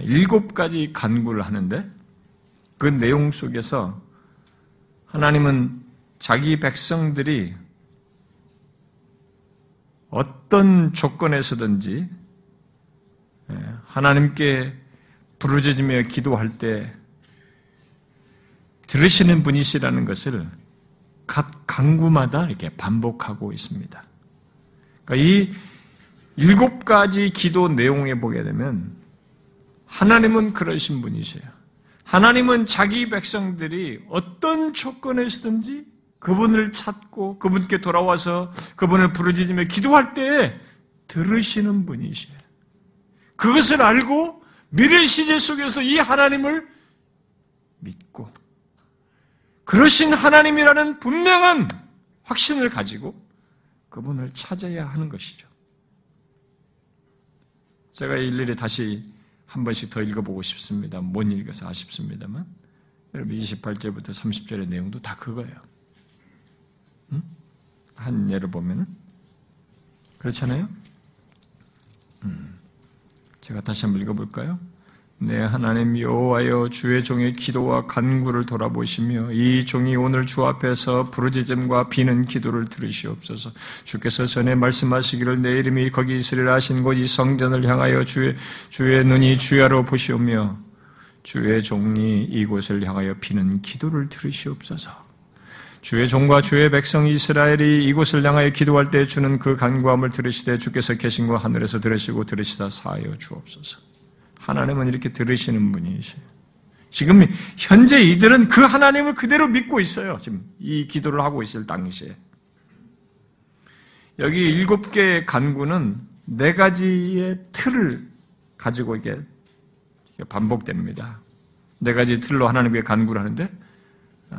일곱 가지 간구를 하는데 그 내용 속에서 하나님은 자기 백성들이 어떤 조건에서든지 하나님께 부르짖으며 기도할 때 들으시는 분이시라는 것을 각 강구마다 이렇게 반복하고 있습니다. 그러니까 이 일곱 가지 기도 내용에 보게 되면 하나님은 그러신 분이세요. 하나님은 자기 백성들이 어떤 조건에서든지 그분을 찾고 그분께 돌아와서 그분을 부르짖으며 기도할 때 들으시는 분이시에요. 그것을 알고 미래 시제 속에서 이 하나님을 믿고 그러신 하나님이라는 분명한 확신을 가지고 그분을 찾아야 하는 것이죠. 제가 일일이 다시 한 번씩 더 읽어보고 싶습니다. 못 읽어서 아쉽습니다만. 여러분 28절부터 30절의 내용도 다 그거예요. 응? 한 예를 보면 그렇잖아요? 음. 제가 다시 한번 읽어볼까요? 네, 하나님 여호와여 주의 종의 기도와 간구를 돌아보시며 이 종이 오늘 주 앞에서 부르짖음과 비는 기도를 들으시옵소서. 주께서 전에 말씀하시기를 내 이름이 거기 있으리라 하신 곳 이 성전을 향하여 주의 주의 눈이 주야로 보시오며 주의 종이 이곳을 향하여 비는 기도를 들으시옵소서. 주의 종과 주의 백성 이스라엘이 이곳을 향하여 기도할 때 주는 그 간구함을 들으시되 주께서 계신 곳 하늘에서 들으시고 들으시다 사하여 주옵소서. 하나님은 이렇게 들으시는 분이세요. 지금 현재 이들은 그 하나님을 그대로 믿고 있어요. 지금 이 기도를 하고 있을 당시에. 여기 일곱 개의 간구는 네 가지의 틀을 가지고 이게 반복됩니다. 네 가지 틀로 하나님께 간구를 하는데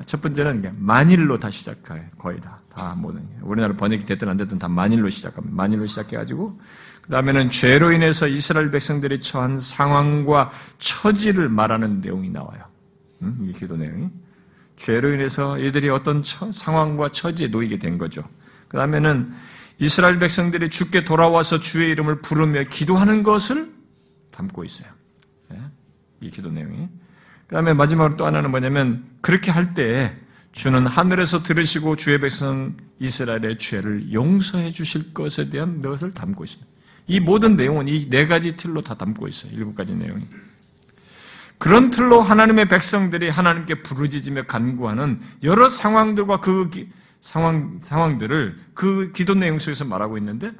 첫 번째는 만일로 다 시작해요. 거의 다. 다 모든. 우리나라 번역이 됐든 안 됐든 다 만일로 시작합니다. 만일로 시작해가지고 그 다음에는 죄로 인해서 이스라엘 백성들이 처한 상황과 처지를 말하는 내용이 나와요. 음, 이 기도 내용이. 죄로 인해서 이들이 어떤 처, 상황과 처지에 놓이게 된 거죠. 그 다음에는 이스라엘 백성들이 주께 돌아와서 주의 이름을 부르며 기도하는 것을 담고 있어요. 네? 이 기도 내용이. 그 다음에 마지막으로 또 하나는 뭐냐면, 그렇게 할 때 주는 하늘에서 들으시고 주의 백성 이스라엘의 죄를 용서해 주실 것에 대한 것을 담고 있습니다. 이 모든 내용은 이 네 가지 틀로 다 담고 있어요. 일곱 가지 내용이. 그런 틀로 하나님의 백성들이 하나님께 부르짖으며 간구하는 여러 상황들과 그 상황, 상황들을 그 기도 내용 속에서 말하고 있는데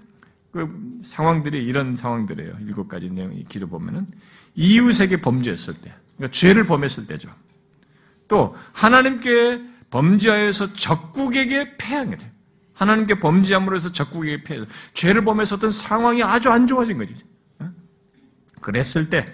그 상황들이 이런 상황들이에요. 일곱 가지 내용이 기도 보면은 이웃에게 범죄했을 때, 그러니까 죄를 범했을 때죠. 또 하나님께 범죄하여서 적국에게 패한 게 돼요. 하나님께 범죄함으로 해서 적국에게 피해서 죄를 범해서 어떤 상황이 아주 안 좋아진 거지. 그랬을 때,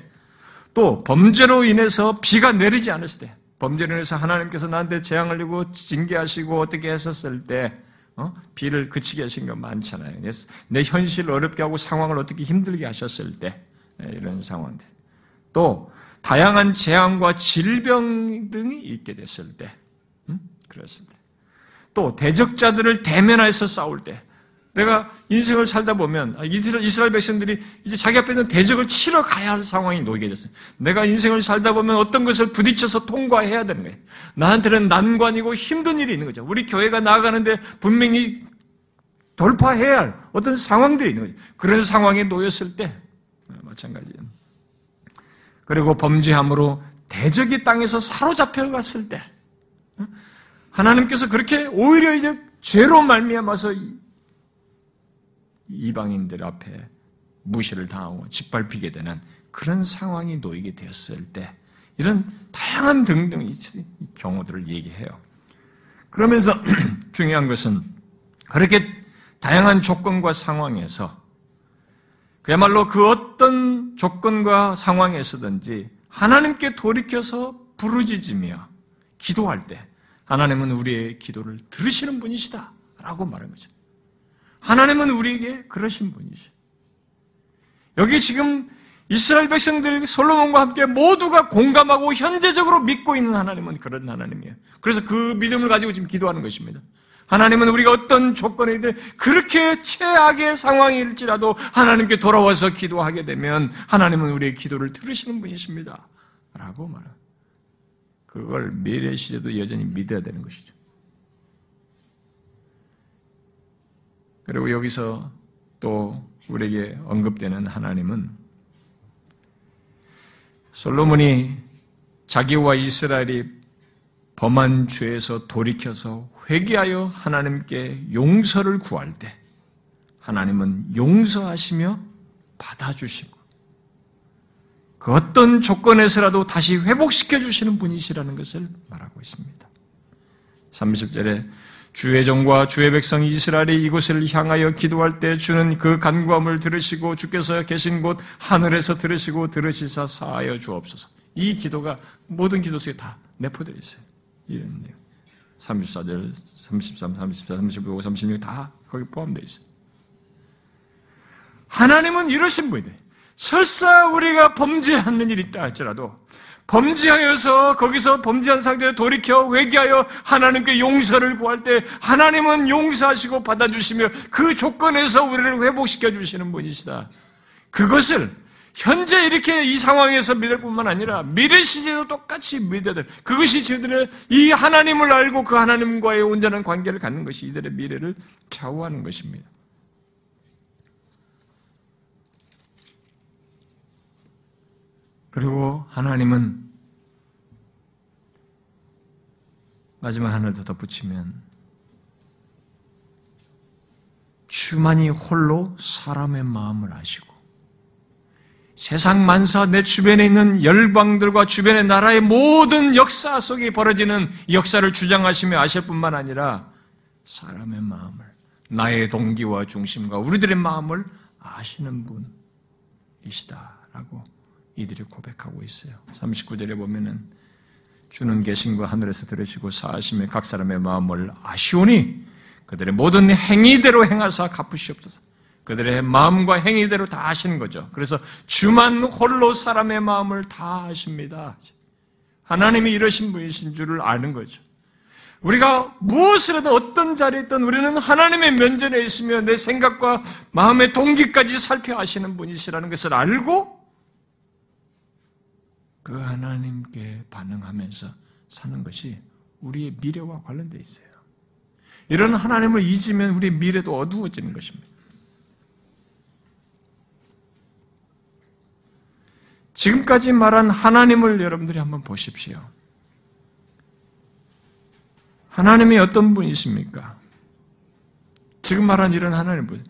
또 범죄로 인해서 비가 내리지 않았을 때, 범죄로 인해서 하나님께서 나한테 재앙을 주고 징계하시고 어떻게 했었을 때, 어? 비를 그치게 하신 거 많잖아요. 내 현실을 어렵게 하고 상황을 어떻게 힘들게 하셨을 때, 예, 이런 상황들. 또, 다양한 재앙과 질병 등이 있게 됐을 때, 음? 그랬을 때. 또 대적자들을 대면해서 싸울 때 내가 인생을 살다 보면 아, 이스라엘 백성들이 이제 자기 앞에 있는 대적을 치러 가야 할 상황이 놓이게 됐어요. 내가 인생을 살다 보면 어떤 것을 부딪혀서 통과해야 되는 거예요. 나한테는 난관이고 힘든 일이 있는 거죠. 우리 교회가 나아가는데 분명히 돌파해야 할 어떤 상황들이 있는 거죠. 그런 상황에 놓였을 때 어, 마찬가지예요. 그리고 범죄함으로 대적이 땅에서 사로잡혀 갔을 때 어? 하나님께서 그렇게 오히려 이제 죄로 말미암아서 이방인들 앞에 무시를 당하고 짓밟히게 되는 그런 상황이 놓이게 되었을 때 이런 다양한 등등 경우들을 얘기해요. 그러면서 중요한 것은 그렇게 다양한 조건과 상황에서 그야말로 그 어떤 조건과 상황에서든지 하나님께 돌이켜서 부르짖으며 기도할 때 하나님은 우리의 기도를 들으시는 분이시다 라고 말한 거죠. 하나님은 우리에게 그러신 분이시. 여기 지금 이스라엘 백성들 솔로몬과 함께 모두가 공감하고 현재적으로 믿고 있는 하나님은 그런 하나님이에요. 그래서 그 믿음을 가지고 지금 기도하는 것입니다. 하나님은 우리가 어떤 조건이든 그렇게 최악의 상황일지라도 하나님께 돌아와서 기도하게 되면 하나님은 우리의 기도를 들으시는 분이십니다. 라고 말합 그걸 미래 시대도 여전히 믿어야 되는 것이죠. 그리고 여기서 또 우리에게 언급되는 하나님은 솔로몬이 자기와 이스라엘이 범한 죄에서 돌이켜서 회개하여 하나님께 용서를 구할 때 하나님은 용서하시며 받아주시고 그 어떤 조건에서라도 다시 회복시켜 주시는 분이시라는 것을 말하고 있습니다. 30절에 주의 종과 주의 백성 이스라엘이 이곳을 향하여 기도할 때 주는 그 간구함을 들으시고 주께서 계신 곳 하늘에서 들으시고 들으시사 사하여 주옵소서. 이 기도가 모든 기도 속에 다 내포되어 있어요. 이런 내용. 34절, 33, 34, 35, 36 다 거기 포함되어 있어요. 하나님은 이러신 분이돼. 설사 우리가 범죄하는 일이 있다 할지라도 범죄하여서 거기서 범죄한 상태에 돌이켜 회개하여 하나님께 용서를 구할 때 하나님은 용서하시고 받아주시며 그 조건에서 우리를 회복시켜 주시는 분이시다. 그것을 현재 이렇게 이 상황에서 믿을 뿐만 아니라 미래 시제도 똑같이 믿어야 돼. 그것이 저들의 이 하나님을 알고 그 하나님과의 온전한 관계를 갖는 것이 이들의 미래를 좌우하는 것입니다. 그리고 하나님은 마지막 하나를 더 덧붙이면 주만이 홀로 사람의 마음을 아시고 세상 만사 내 주변에 있는 열방들과 주변의 나라의 모든 역사 속에 벌어지는 역사를 주장하시며 아실 뿐만 아니라 사람의 마음을 나의 동기와 중심과 우리들의 마음을 아시는 분이시다라고 이들이 고백하고 있어요. 39절에 보면은 주는 계신과 하늘에서 들으시고 사하심에 각 사람의 마음을 아시오니 그들의 모든 행위대로 행하사 갚으시옵소서. 그들의 마음과 행위대로 다 하시는 거죠. 그래서 주만 홀로 사람의 마음을 다 아십니다. 하나님이 이러신 분이신 줄을 아는 거죠. 우리가 하든 어떤 자리에 있든 우리는 하나님의 면전에 있으며 내 생각과 마음의 동기까지 살펴 하시는 분이시라는 것을 알고 그 하나님께 반응하면서 사는 것이 우리의 미래와 관련되어 있어요. 이런 하나님을 잊으면 우리의 미래도 어두워지는 것입니다. 지금까지 말한 하나님을 여러분들이 한번 보십시오. 하나님이 어떤 분이십니까? 지금 말한 이런 하나님 분.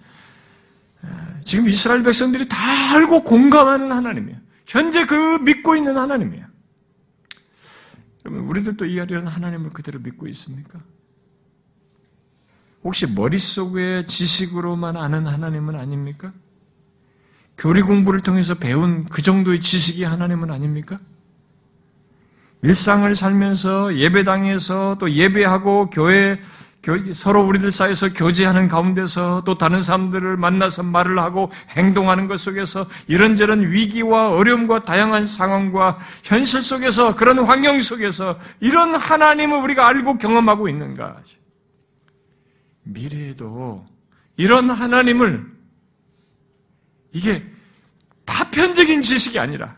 지금 이스라엘 백성들이 다 알고 공감하는 하나님이에요. 현재 그 믿고 있는 하나님이에요. 여러분, 우리들도 이런 하나님을 그대로 믿고 있습니까? 혹시 머릿속에 지식으로만 아는 하나님은 아닙니까? 교리 공부를 통해서 배운 그 정도의 지식이 하나님은 아닙니까? 일상을 살면서 예배당에서 또 예배하고 교회 서로 우리들 사이에서 교제하는 가운데서 또 다른 사람들을 만나서 말을 하고 행동하는 것 속에서 이런저런 위기와 어려움과 다양한 상황과 현실 속에서 그런 환경 속에서 이런 하나님을 우리가 알고 경험하고 있는가? 미래에도 이런 하나님을 이게 파편적인 지식이 아니라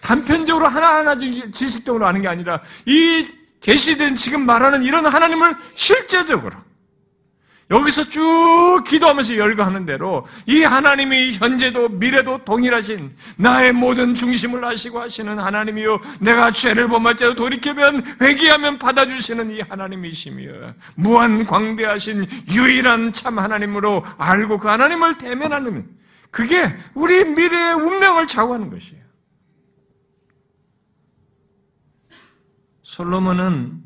단편적으로 하나하나 지식적으로 아는 게 아니라 이 계시된 지금 말하는 이런 하나님을 실제적으로 여기서 쭉 기도하면서 열거하는 대로 이 하나님이 현재도 미래도 동일하신 나의 모든 중심을 아시고 하시는 하나님이요. 내가 죄를 범할 때도 돌이켜면 회개하면 받아주시는 이 하나님이시며 무한 광대하신 유일한 참 하나님으로 알고 그 하나님을 대면하는 그게 우리 미래의 운명을 좌우하는 것이에요. 솔로몬은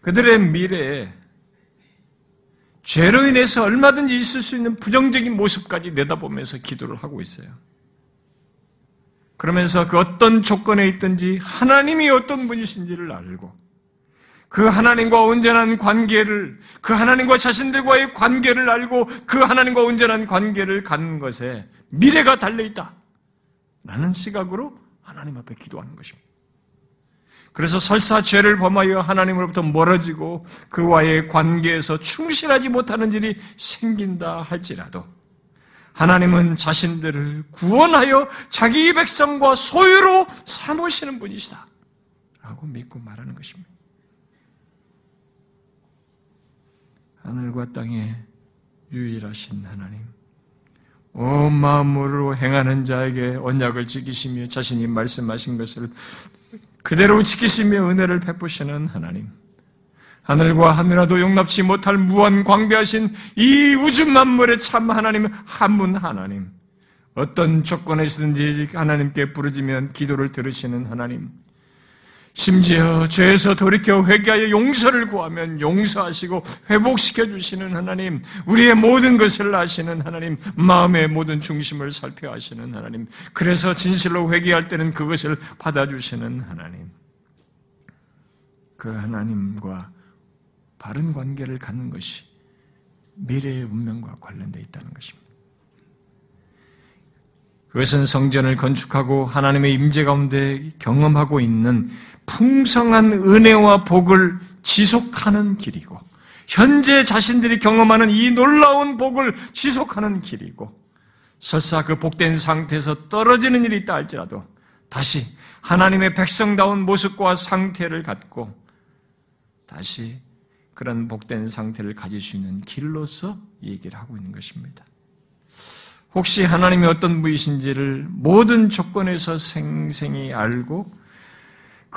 그들의 미래에 죄로 인해서 얼마든지 있을 수 있는 부정적인 모습까지 내다보면서 기도를 하고 있어요. 그러면서 그 어떤 조건에 있든지 하나님이 어떤 분이신지를 알고 그 하나님과 온전한 관계를 그 하나님과 자신들과의 관계를 알고 그 하나님과 온전한 관계를 갖는 것에 미래가 달려 있다. 라는 시각으로 하나님 앞에 기도하는 것입니다. 그래서 설사 죄를 범하여 하나님으로부터 멀어지고 그와의 관계에서 충실하지 못하는 일이 생긴다 할지라도 하나님은 자신들을 구원하여 자기 백성과 소유로 삼으시는 분이시다. 라고 믿고 말하는 것입니다. 하늘과 땅에 유일하신 하나님, 온 마음으로 행하는 자에게 언약을 지키시며 자신이 말씀하신 것을 그대로 지키시며 은혜를 베푸시는 하나님. 하늘과 하늘라도 용납치 못할 무한 광대하신 이 우주 만물의 참 하나님 한 분 하나님. 어떤 조건에서든지 하나님께 부르지면 기도를 들으시는 하나님. 심지어 죄에서 돌이켜 회개하여 용서를 구하면 용서하시고 회복시켜 주시는 하나님, 우리의 모든 것을 아시는 하나님, 마음의 모든 중심을 살펴 하시는 하나님, 그래서 진실로 회개할 때는 그것을 받아주시는 하나님. 그 하나님과 바른 관계를 갖는 것이 미래의 운명과 관련되어 있다는 것입니다. 그것은 성전을 건축하고 하나님의 임재 가운데 경험하고 있는 풍성한 은혜와 복을 지속하는 길이고 현재 자신들이 경험하는 이 놀라운 복을 지속하는 길이고 설사 그 복된 상태에서 떨어지는 일이 있다 할지라도 다시 하나님의 백성다운 모습과 상태를 갖고 다시 그런 복된 상태를 가질 수 있는 길로서 얘기를 하고 있는 것입니다. 혹시 하나님이 어떤 분이신지를 모든 조건에서 생생히 알고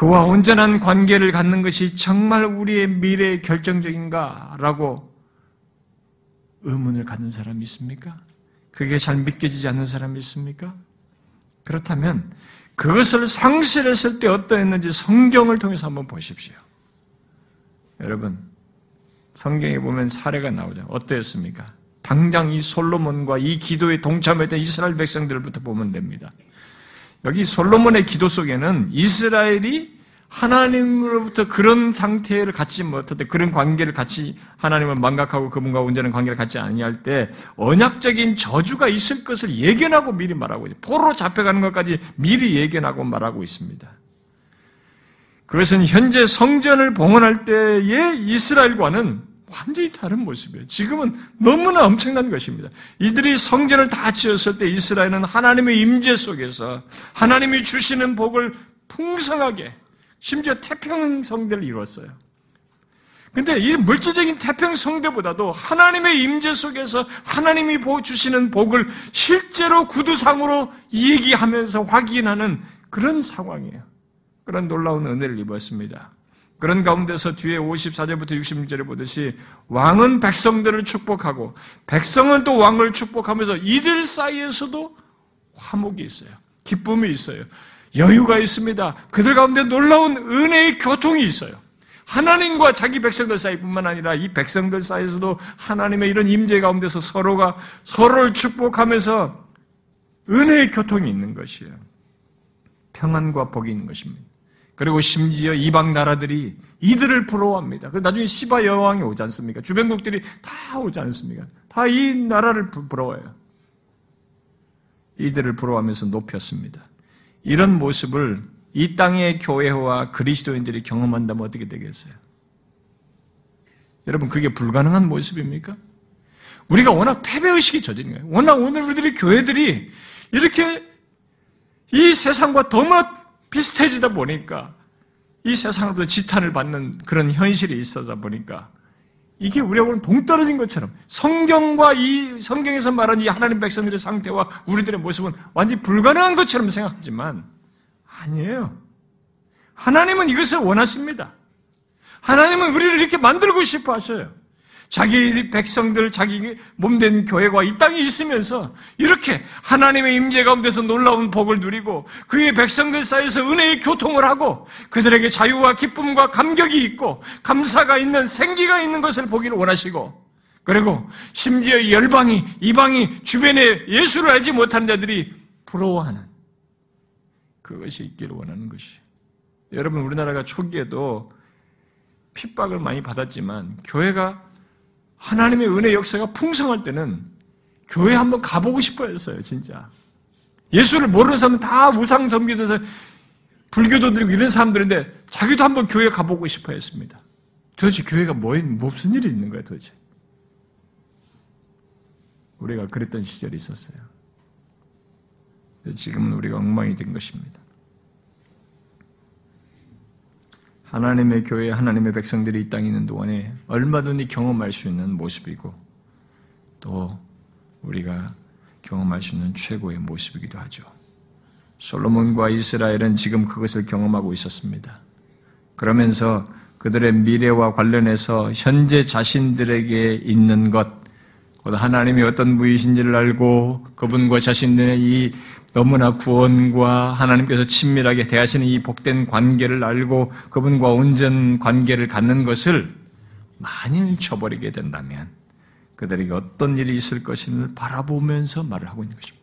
그와 온전한 관계를 갖는 것이 정말 우리의 미래의 결정적인가라고 의문을 갖는 사람이 있습니까? 그게 잘 믿겨지지 않는 사람이 있습니까? 그렇다면 그것을 상실했을 때 어떠했는지 성경을 통해서 한번 보십시오. 여러분, 성경에 보면 사례가 나오죠. 어떠했습니까? 당장 이 솔로몬과 이 기도에 동참했던 이스라엘 백성들부터 보면 됩니다. 여기 솔로몬의 기도 속에는 이스라엘이 하나님으로부터 그런 상태를 갖지 못할 때, 그런 관계를 같이 하나님을 망각하고 그분과 온전한 관계를 갖지 아니할 때, 언약적인 저주가 있을 것을 예견하고 미리 말하고. 포로 잡혀가는 것까지 미리 예견하고 말하고 있습니다. 그것은 현재 성전을 봉헌할 때의 이스라엘과는 완전히 다른 모습이에요. 지금은 너무나 엄청난 것입니다. 이들이 성전을 다 지었을 때 이스라엘은 하나님의 임재 속에서 하나님이 주시는 복을 풍성하게 심지어 태평 성대를 이뤘어요. 근데 이 물질적인 태평 성대보다도 하나님의 임재 속에서 하나님이 주시는 복을 실제로 구두상으로 얘기하면서 확인하는 그런 상황이에요. 그런 놀라운 은혜를 입었습니다. 그런 가운데서 뒤에 54절부터 66절에 보듯이 왕은 백성들을 축복하고 백성은 또 왕을 축복하면서 이들 사이에서도 화목이 있어요. 기쁨이 있어요. 여유가 있습니다. 그들 가운데 놀라운 은혜의 교통이 있어요. 하나님과 자기 백성들 사이뿐만 아니라 이 백성들 사이에서도 하나님의 이런 임재 가운데서 서로가 서로를 축복하면서 은혜의 교통이 있는 것이에요. 평안과 복이 있는 것입니다. 그리고 심지어 이방 나라들이 이들을 부러워합니다. 그 나중에 시바 여왕이 오지 않습니까? 주변국들이 다 오지 않습니까? 다 이 나라를 부러워해요. 이들을 부러워하면서 높였습니다. 이런 모습을 이 땅의 교회와 그리스도인들이 경험한다면 어떻게 되겠어요? 여러분, 그게 불가능한 모습입니까? 우리가 워낙 패배의식이 젖은 거예요. 워낙 오늘 우리들이 교회들이 이렇게 이 세상과 더 비슷해지다 보니까 이 세상으로부터 지탄을 받는 그런 현실이 있어서 보니까 이게 우리하고는 동떨어진 것처럼 성경과 이 성경에서 말하는 이 하나님 백성들의 상태와 우리들의 모습은 완전히 불가능한 것처럼 생각하지만 아니에요. 하나님은 이것을 원하십니다. 하나님은 우리를 이렇게 만들고 싶어 하셔요. 자기 백성들, 자기 몸된 교회가 이 땅에 있으면서 이렇게 하나님의 임재 가운데서 놀라운 복을 누리고 그의 백성들 사이에서 은혜의 교통을 하고 그들에게 자유와 기쁨과 감격이 있고 감사가 있는 생기가 있는 것을 보기를 원하시고 그리고 심지어 열방이 이방이 주변에 예수를 알지 못한 자들이 부러워하는 그것이 있기를 원하는 것이. 여러분 우리나라가 초기에도 핍박을 많이 받았지만 교회가 하나님의 은혜 역사가 풍성할 때는 교회 한번 가보고 싶어 했어요, 진짜. 예수를 모르는 사람은 다 우상 섬기면서 불교도들이고 이런 사람들인데 자기도 한번 교회 가보고 싶어 했습니다. 도대체 교회가 뭐, 무슨 일이 있는 거야, 도대체. 우리가 그랬던 시절이 있었어요. 지금은 우리가 엉망이 된 것입니다. 하나님의 교회, 하나님의 백성들이 이 땅에 있는 동안에 얼마든지 경험할 수 있는 모습이고 또 우리가 경험할 수 있는 최고의 모습이기도 하죠. 솔로몬과 이스라엘은 지금 그것을 경험하고 있었습니다. 그러면서 그들의 미래와 관련해서 현재 자신들에게 있는 것, 하나님이 어떤 분이신지를 알고 그분과 자신의 이 너무나 구원과 하나님께서 친밀하게 대하시는 이 복된 관계를 알고 그분과 온전 관계를 갖는 것을 만일 쳐버리게 된다면 그들에게 어떤 일이 있을 것인을 바라보면서 말을 하고 있는 것입니다.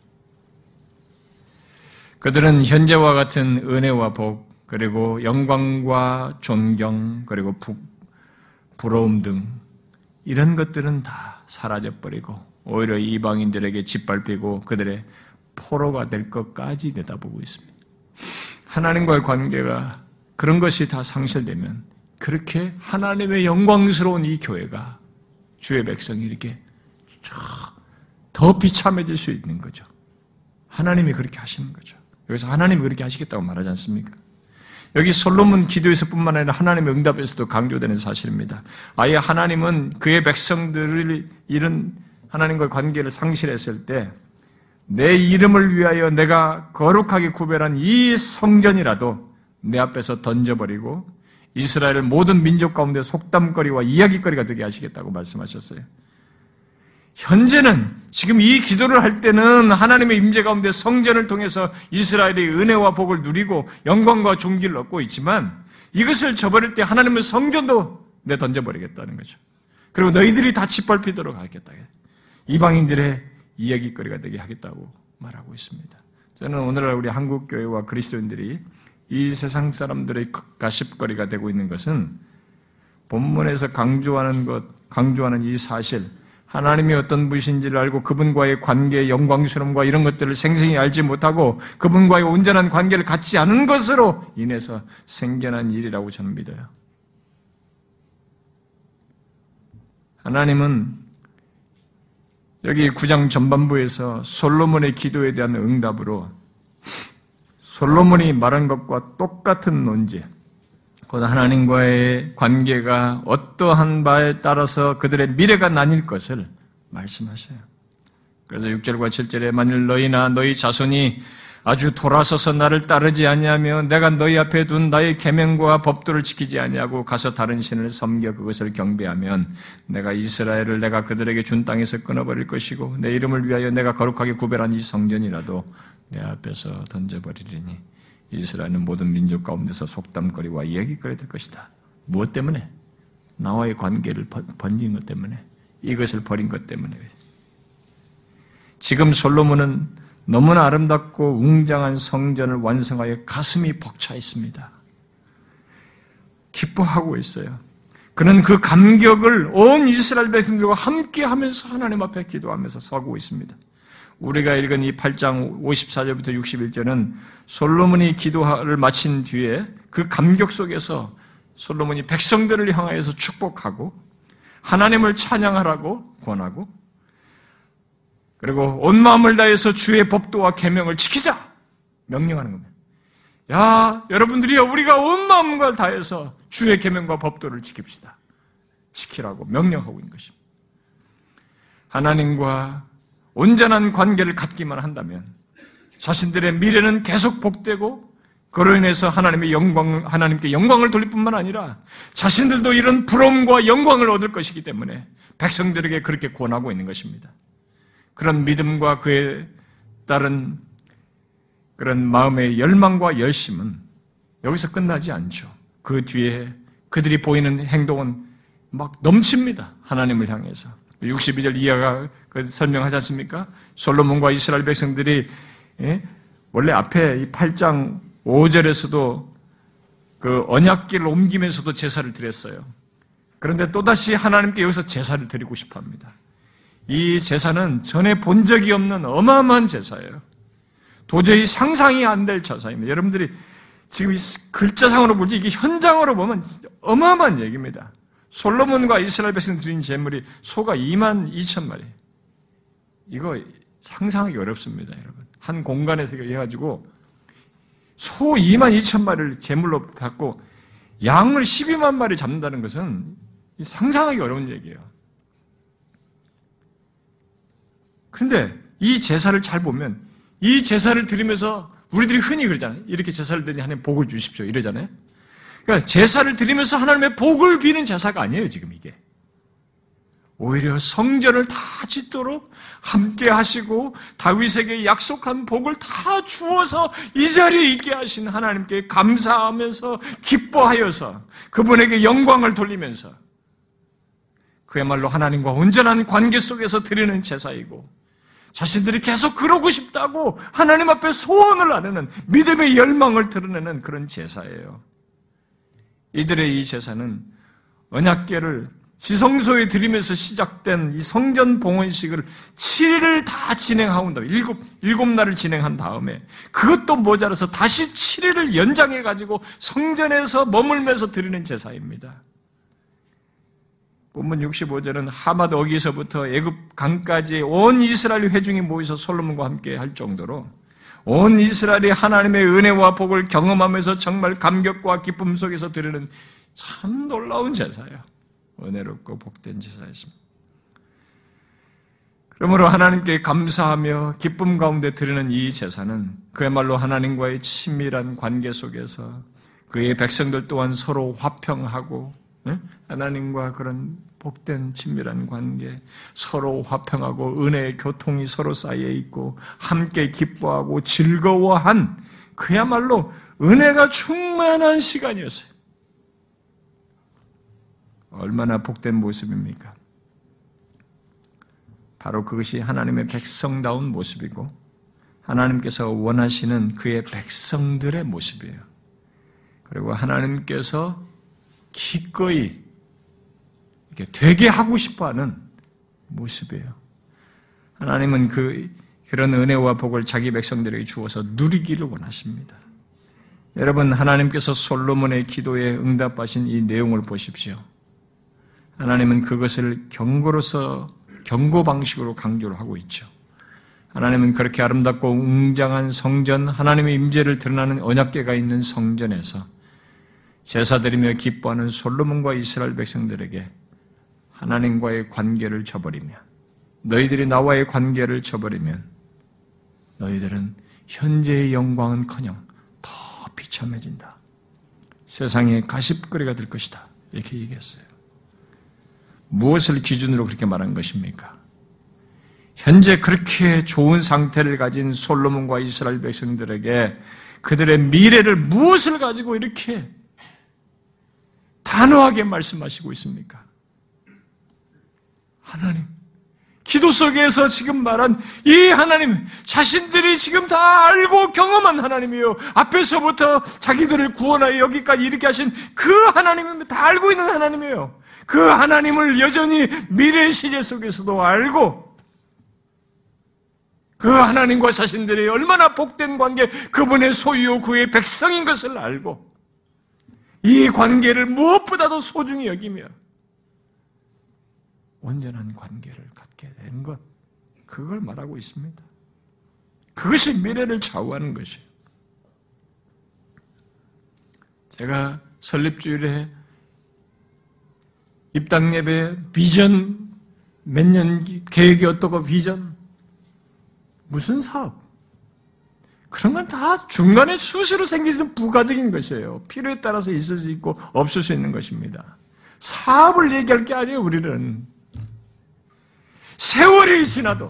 그들은 현재와 같은 은혜와 복, 그리고 영광과 존경, 그리고 부, 부러움 등 이런 것들은 다 사라져버리고 오히려 이방인들에게 짓밟히고 그들의 포로가 될 것까지 내다보고 있습니다. 하나님과의 관계가 그런 것이 다 상실되면 그렇게 하나님의 영광스러운 이 교회가 주의 백성이 이렇게 더 비참해질 수 있는 거죠. 하나님이 그렇게 하시는 거죠. 여기서 하나님이 그렇게 하시겠다고 말하지 않습니까? 여기 솔로몬 기도에서뿐만 아니라 하나님의 응답에서도 강조되는 사실입니다. 아예 하나님은 그의 백성들을 이런 하나님과의 관계를 상실했을 때 내 이름을 위하여 내가 거룩하게 구별한 이 성전이라도 내 앞에서 던져버리고 이스라엘을 모든 민족 가운데 속담거리와 이야기거리가 되게 하시겠다고 말씀하셨어요. 현재는 지금 이 기도를 할 때는 하나님의 임재 가운데 성전을 통해서 이스라엘의 은혜와 복을 누리고 영광과 존귀를 얻고 있지만 이것을 저버릴 때 하나님의 성전도 내 던져버리겠다는 거죠. 그리고 너희들이 다 짓밟히도록 하겠다. 이방인들의 이야기거리가 되게 하겠다고 말하고 있습니다. 저는 오늘날 우리 한국 교회와 그리스도인들이 이 세상 사람들의 가십거리가 되고 있는 것은 본문에서 강조하는 것, 강조하는 이 사실, 하나님이 어떤 분이신지를 알고 그분과의 관계의 영광스러움과 이런 것들을 생생히 알지 못하고 그분과의 온전한 관계를 갖지 않은 것으로 인해서 생겨난 일이라고 저는 믿어요. 하나님은 여기 9장 전반부에서 솔로몬의 기도에 대한 응답으로 솔로몬이 말한 것과 똑같은 논제, 곧 하나님과의 관계가 어떠한 바에 따라서 그들의 미래가 나뉠 것을 말씀하셔요. 그래서 6절과 7절에 만일 너희나 너희 자손이 아주 돌아서서 나를 따르지 아니하며 내가 너희 앞에 둔 나의 계명과 법도를 지키지 아니하고 가서 다른 신을 섬겨 그것을 경배하면 내가 이스라엘을 내가 그들에게 준 땅에서 끊어버릴 것이고 내 이름을 위하여 내가 거룩하게 구별한 이 성전이라도 내 앞에서 던져버리리니 이스라엘은 모든 민족 가운데서 속담거리와 이야기거리 될 것이다. 무엇 때문에? 나와의 관계를 번진 것 때문에 이것을 버린 것 때문에 지금 솔로몬은 너무나 아름답고 웅장한 성전을 완성하여 가슴이 벅차 있습니다. 기뻐하고 있어요. 그는 그 감격을 온 이스라엘 백성들과 함께 하면서 하나님 앞에 기도하면서 서고 있습니다. 우리가 읽은 이 8장 54절부터 61절은 솔로몬이 기도를 마친 뒤에 그 감격 속에서 솔로몬이 백성들을 향하여서 축복하고 하나님을 찬양하라고 권하고 그리고 온 마음을 다해서 주의 법도와 계명을 지키자 명령하는 겁니다. 야, 여러분들이요, 우리가 온 마음을 다해서 주의 계명과 법도를 지킵시다. 지키라고 명령하고 있는 것입니다. 하나님과 온전한 관계를 갖기만 한다면 자신들의 미래는 계속 복되고 그로 인해서 하나님의 영광, 하나님께 영광을 돌릴 뿐만 아니라 자신들도 이런 부러움과 영광을 얻을 것이기 때문에 백성들에게 그렇게 권하고 있는 것입니다. 그런 믿음과 그에 따른 그런 마음의 열망과 열심은 여기서 끝나지 않죠. 그 뒤에 그들이 보이는 행동은 막 넘칩니다. 하나님을 향해서. 62절 이하가 그 설명하지 않습니까? 솔로몬과 이스라엘 백성들이 예? 원래 앞에 이 8장 5절에서도 그 언약길을 옮기면서도 제사를 드렸어요. 그런데 또다시 하나님께 여기서 제사를 드리고 싶어 합니다. 이 제사는 전에 본 적이 없는 어마어마한 제사예요. 도저히 상상이 안 될 제사입니다. 여러분들이 지금 글자상으로 보지 이게 현장으로 보면 어마어마한 얘기입니다. 솔로몬과 이스라엘 백성 드린 제물이 소가 2만 2천 마리. 이거 상상하기 어렵습니다, 여러분. 한 공간에서 해가지고 소 2만 2천 마리를 제물로 갖고 양을 12만 마리 잡는다는 것은 상상하기 어려운 얘기예요. 그런데 이 제사를 잘 보면 이 제사를 드리면서 우리들이 흔히 그러잖아요. 이렇게 제사를 드리니 하나님 복을 주십시오. 이러잖아요. 그러니까 제사를 드리면서 하나님의 복을 비는 제사가 아니에요, 지금 이게. 오히려 성전을 다 짓도록 함께 하시고 다윗에게 약속한 복을 다 주어서 이 자리에 있게 하신 하나님께 감사하면서 기뻐하여서 그분에게 영광을 돌리면서 그야말로 하나님과 온전한 관계 속에서 드리는 제사이고 자신들이 계속 그러고 싶다고 하나님 앞에 소원을 하는 믿음의 열망을 드러내는 그런 제사예요. 이들의 이 제사는 언약계를 지성소에 드리면서 시작된 이 성전 봉헌식을 7일을 다 진행하고 다음에 일곱, 일곱 날을 진행한 다음에 그것도 모자라서 다시 7일을 연장해가지고 성전에서 머물면서 드리는 제사입니다. 본문 65절은 하맛 어기서부터 애굽 강까지 온 이스라엘 회중이 모여서 솔로몬과 함께 할 정도로 온 이스라엘이 하나님의 은혜와 복을 경험하면서 정말 감격과 기쁨 속에서 드리는 참 놀라운 제사예요. 은혜롭고 복된 제사였습니다. 그러므로 하나님께 감사하며 기쁨 가운데 드리는 이 제사는 그야말로 하나님과의 친밀한 관계 속에서 그의 백성들 또한 서로 화평하고 하나님과 그런 복된 친밀한 관계, 서로 화평하고 은혜의 교통이 서로 쌓여 있고 함께 기뻐하고 즐거워한 그야말로 은혜가 충만한 시간이었어요. 얼마나 복된 모습입니까? 바로 그것이 하나님의 백성다운 모습이고 하나님께서 원하시는 그의 백성들의 모습이에요. 그리고 하나님께서 기꺼이 되게 하고 싶어 하는 모습이에요. 하나님은 그, 그런 은혜와 복을 자기 백성들에게 주어서 누리기를 원하십니다. 여러분, 하나님께서 솔로몬의 기도에 응답하신 이 내용을 보십시오. 하나님은 그것을 경고로서, 경고 방식으로 강조를 하고 있죠. 하나님은 그렇게 아름답고 웅장한 성전, 하나님의 임재를 드러나는 언약계가 있는 성전에서 제사드리며 기뻐하는 솔로몬과 이스라엘 백성들에게 하나님과의 관계를 저버리면 너희들이 나와의 관계를 저버리면 너희들은 현재의 영광은 커녕 더 비참해진다. 세상의 가십거리가 될 것이다. 이렇게 얘기했어요. 무엇을 기준으로 그렇게 말한 것입니까? 현재 그렇게 좋은 상태를 가진 솔로몬과 이스라엘 백성들에게 그들의 미래를 무엇을 가지고 이렇게 단호하게 말씀하시고 있습니까? 하나님. 기도 속에서 지금 말한 이 하나님, 자신들이 지금 다 알고 경험한 하나님이요. 앞에서부터 자기들을 구원하여 여기까지 이렇게 하신 그 하나님을 다 알고 있는 하나님이에요. 그 하나님을 여전히 미래 시제 속에서도 알고 그 하나님과 자신들이 얼마나 복된 관계, 그분의 소유, 그의 백성인 것을 알고 이 관계를 무엇보다도 소중히 여기며 온전한 관계를 갖게 된 것, 그걸 말하고 있습니다. 그것이 미래를 좌우하는 것이에요. 제가 설립주일에 입당 예배 비전 몇 년 계획이 어떻고 비전 무슨 사업 그런 건 다 중간에 수시로 생기는 부가적인 것이에요. 필요에 따라서 있을 수 있고 없을 수 있는 것입니다. 사업을 얘기할 게 아니에요, 우리는. 세월이 지나도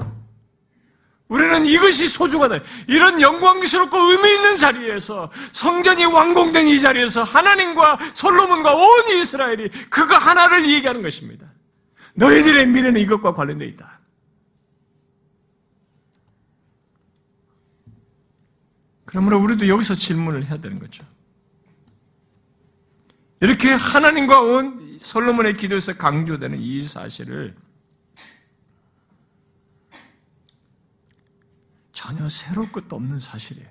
우리는 이것이 소중하다. 이런 영광스럽고 의미 있는 자리에서 성전이 완공된 이 자리에서 하나님과 솔로몬과 온 이스라엘이 그거 하나를 얘기하는 것입니다. 너희들의 미래는 이것과 관련되어 있다. 그러므로 우리도 여기서 질문을 해야 되는 거죠. 이렇게 하나님과 온 솔로몬의 기도에서 강조되는 이 사실을 전혀 새로울 것도 없는 사실이에요.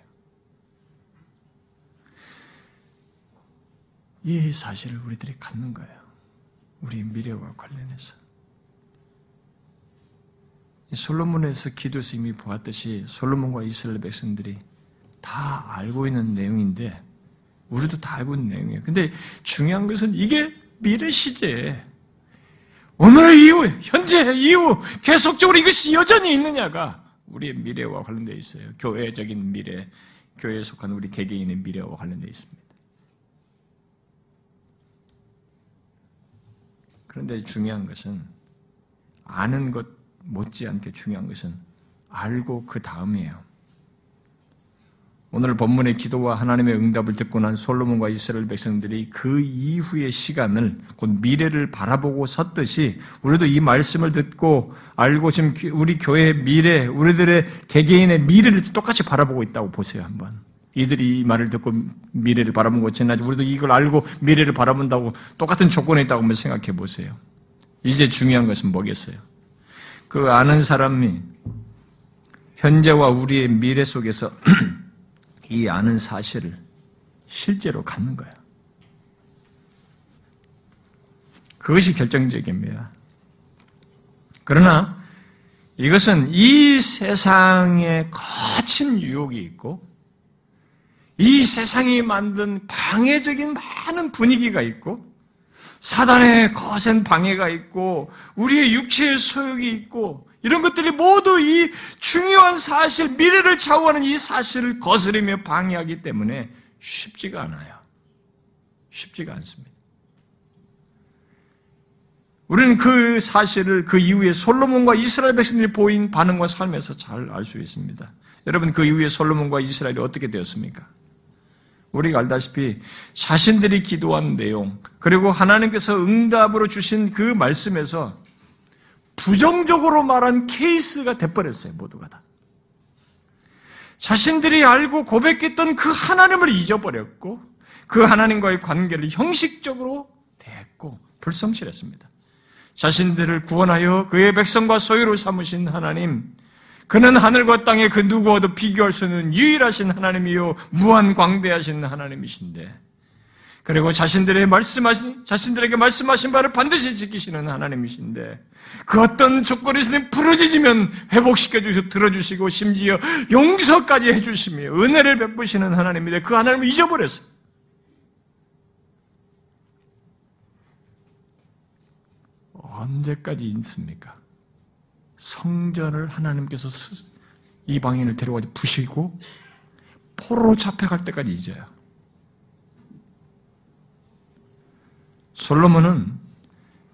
이 사실을 우리들이 갖는 거예요. 우리 미래와 관련해서. 솔로몬에서 기도에서 이미 보았듯이 솔로몬과 이스라엘 백성들이 다 알고 있는 내용인데 우리도 다 알고 있는 내용이에요. 근데 중요한 것은 이게 미래 시제에 오늘 이후, 현재 이후 계속적으로 이것이 여전히 있느냐가 우리의 미래와 관련되어 있어요. 교회적인 미래, 교회에 속한 우리 개개인의 미래와 관련되어 있습니다. 그런데 중요한 것은 아는 것 못지않게 중요한 것은 알고 그 다음이에요. 오늘 본문의 기도와 하나님의 응답을 듣고 난 솔로몬과 이스라엘 백성들이 그 이후의 시간을 곧 미래를 바라보고 섰듯이 우리도 이 말씀을 듣고 알고 지금 우리 교회의 미래, 우리들의 개개인의 미래를 똑같이 바라보고 있다고 보세요 한번. 이들이 이 말을 듣고 미래를 바라본 것처럼 우리도 이걸 알고 미래를 바라본다고 똑같은 조건에 있다고 한번 생각해 보세요. 이제 중요한 것은 뭐겠어요? 그 아는 사람이 현재와 우리의 미래 속에서 이 아는 사실을 실제로 갖는 거예요. 그것이 결정적입니다. 그러나 이것은 이 세상에 거친 유혹이 있고 이 세상이 만든 방해적인 많은 분위기가 있고 사단의 거센 방해가 있고 우리의 육체의 소욕이 있고 이런 것들이 모두 이 중요한 사실, 미래를 좌우하는 이 사실을 거스르며 방해하기 때문에 쉽지가 않아요. 쉽지가 않습니다. 우리는 그 사실을 그 이후에 솔로몬과 이스라엘 백성들이 보인 반응과 삶에서 잘 알 수 있습니다. 여러분 그 이후에 솔로몬과 이스라엘이 어떻게 되었습니까? 우리가 알다시피 자신들이 기도한 내용 그리고 하나님께서 응답으로 주신 그 말씀에서 부정적으로 말한 케이스가 돼버렸어요, 모두가 다. 자신들이 알고 고백했던 그 하나님을 잊어버렸고, 그 하나님과의 관계를 형식적으로 대했고, 불성실했습니다. 자신들을 구원하여 그의 백성과 소유로 삼으신 하나님, 그는 하늘과 땅의 그 누구와도 비교할 수 없는 유일하신 하나님이요, 무한 광대하신 하나님이신데, 그리고 자신들의 말씀하신, 자신들에게 말씀하신 바를 반드시 지키시는 하나님이신데, 그 어떤 조건에서는 부러지면 회복시켜 주시고 들어주시고 심지어 용서까지 해주시며 은혜를 베푸시는 하나님인데 그 하나님을 잊어버렸어요. 언제까지 있습니까? 성전을 하나님께서 이방인을 데려가서 부시고 포로로 잡혀갈 때까지 잊어요. 솔로몬은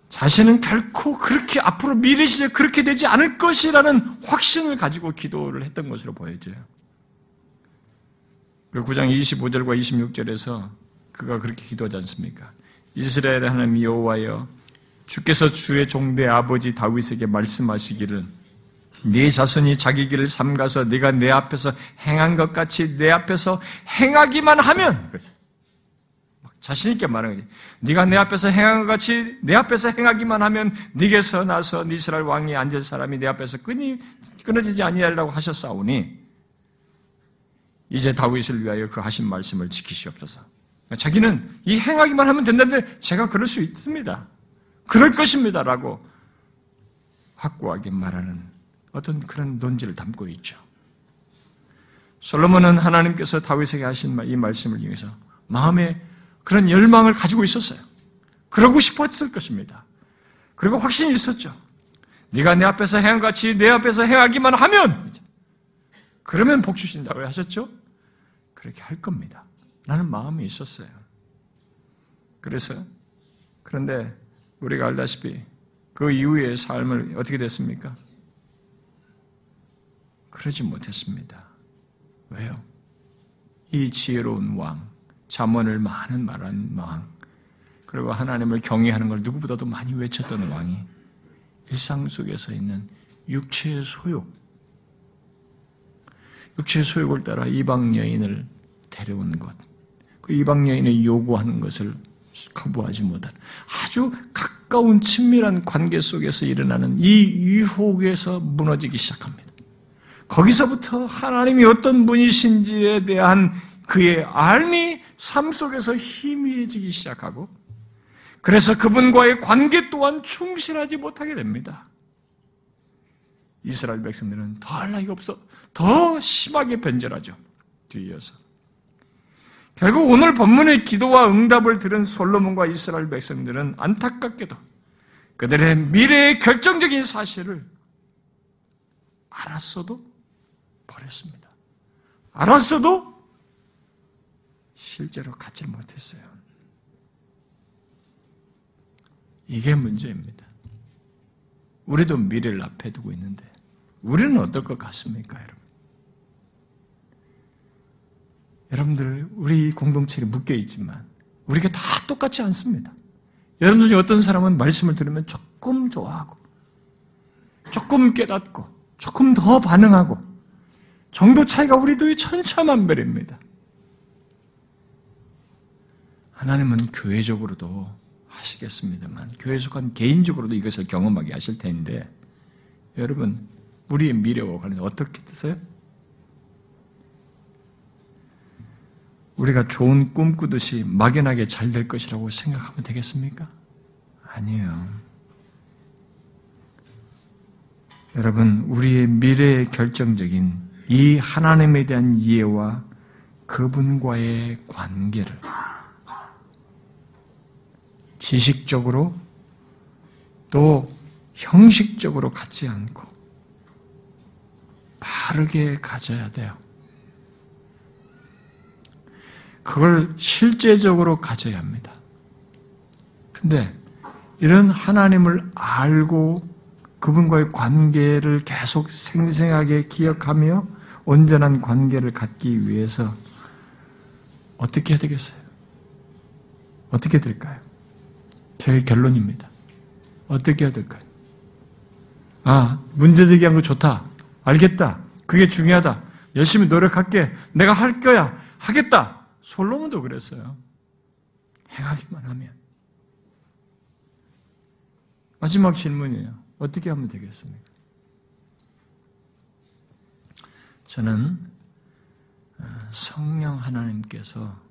자신은 결코 그렇게 앞으로 미래 시대 그렇게 되지 않을 것이라는 확신을 가지고 기도를 했던 것으로 보여져요. 그 9장 25절과 26절에서 그가 그렇게 기도하지 않습니까? 이스라엘의 하나님 여호와여 주께서 주의 종대 아버지 다윗에게 말씀하시기를 네 자손이 자기 길을 삼가서 네가 내 앞에서 행한 것 같이 내 앞에서 행하기만 하면 자신 있게 말하는 거지. 네가 내 앞에서 행한 것 같이 내 앞에서 행하기만 하면 네게서 나서 이스라엘 왕이 앉을 사람이 내 앞에서 끊이 끊어지지 아니하리라고 하셨사오니 이제 다윗을 위하여 그 하신 말씀을 지키시옵소서. 자기는 이 행하기만 하면 된다는데 제가 그럴 수 있습니다. 그럴 것입니다 라고 확고하게 말하는 어떤 그런 논지를 담고 있죠. 솔로몬은 하나님께서 다윗에게 하신 이 말씀을 이용해서 마음에 그런 열망을 가지고 있었어요. 그러고 싶었을 것입니다. 그리고 확신이 있었죠. 네가 내 앞에서 행한 같이 내 앞에서 행하기만 하면 그러면 복 주신다고 하셨죠? 그렇게 할 겁니다. 라는 마음이 있었어요. 그래서 그런데 우리가 알다시피 그 이후의 삶을 어떻게 됐습니까? 그러지 못했습니다. 왜요? 이 지혜로운 왕, 잠언을 많은 말한 왕, 그리고 하나님을 경외하는 걸 누구보다도 많이 외쳤던 왕이 일상 속에서 있는 육체의 소욕, 육체의 소욕을 따라 이방 여인을 데려온 것, 그 이방 여인의 요구하는 것을 거부하지 못한 아주 가까운 친밀한 관계 속에서 일어나는 이 유혹에서 무너지기 시작합니다. 거기서부터 하나님이 어떤 분이신지에 대한 그의 알미 삶 속에서 희미해지기 시작하고 그래서 그분과의 관계 또한 충실하지 못하게 됩니다. 이스라엘 백성들은 더할 나위가 없어 더 심하게 변절하죠. 뒤이어서. 결국 오늘 본문의 기도와 응답을 들은 솔로몬과 이스라엘 백성들은 안타깝게도 그들의 미래의 결정적인 사실을 알았어도 버렸습니다. 알았어도 실제로 갖지 못했어요. 이게 문제입니다. 우리도 미래를 앞에 두고 있는데 우리는 어떨 것 같습니까, 여러분? 여러분들 우리 공동체에 묶여 있지만 우리가 다 똑같지 않습니다. 여러분들 중에 어떤 사람은 말씀을 들으면 조금 좋아하고 조금 깨닫고 조금 더 반응하고 정도 차이가 우리도 천차만별입니다. 하나님은 교회적으로도 하시겠습니다만 교회 속한 개인적으로도 이것을 경험하게 하실 텐데 여러분 우리의 미래와 관련해 어떻게 뜻어요? 우리가 좋은 꿈 꾸듯이 막연하게 잘 될 것이라고 생각하면 되겠습니까? 아니에요. 여러분, 우리의 미래의 결정적인 이 하나님에 대한 이해와 그분과의 관계를 지식적으로 또 형식적으로 갖지 않고 바르게 가져야 돼요. 그걸 실제적으로 가져야 합니다. 근데 이런 하나님을 알고 그분과의 관계를 계속 생생하게 기억하며 온전한 관계를 갖기 위해서 어떻게 해야 되겠어요? 어떻게 될까요? 제 결론입니다. 어떻게 해야 될까요? 아, 문제 제기한 거 좋다. 알겠다. 그게 중요하다. 열심히 노력할게. 내가 할 거야. 하겠다. 솔로몬도 그랬어요. 행하기만 하면. 마지막 질문이에요. 어떻게 하면 되겠습니까? 저는 어, 성령 하나님께서 어,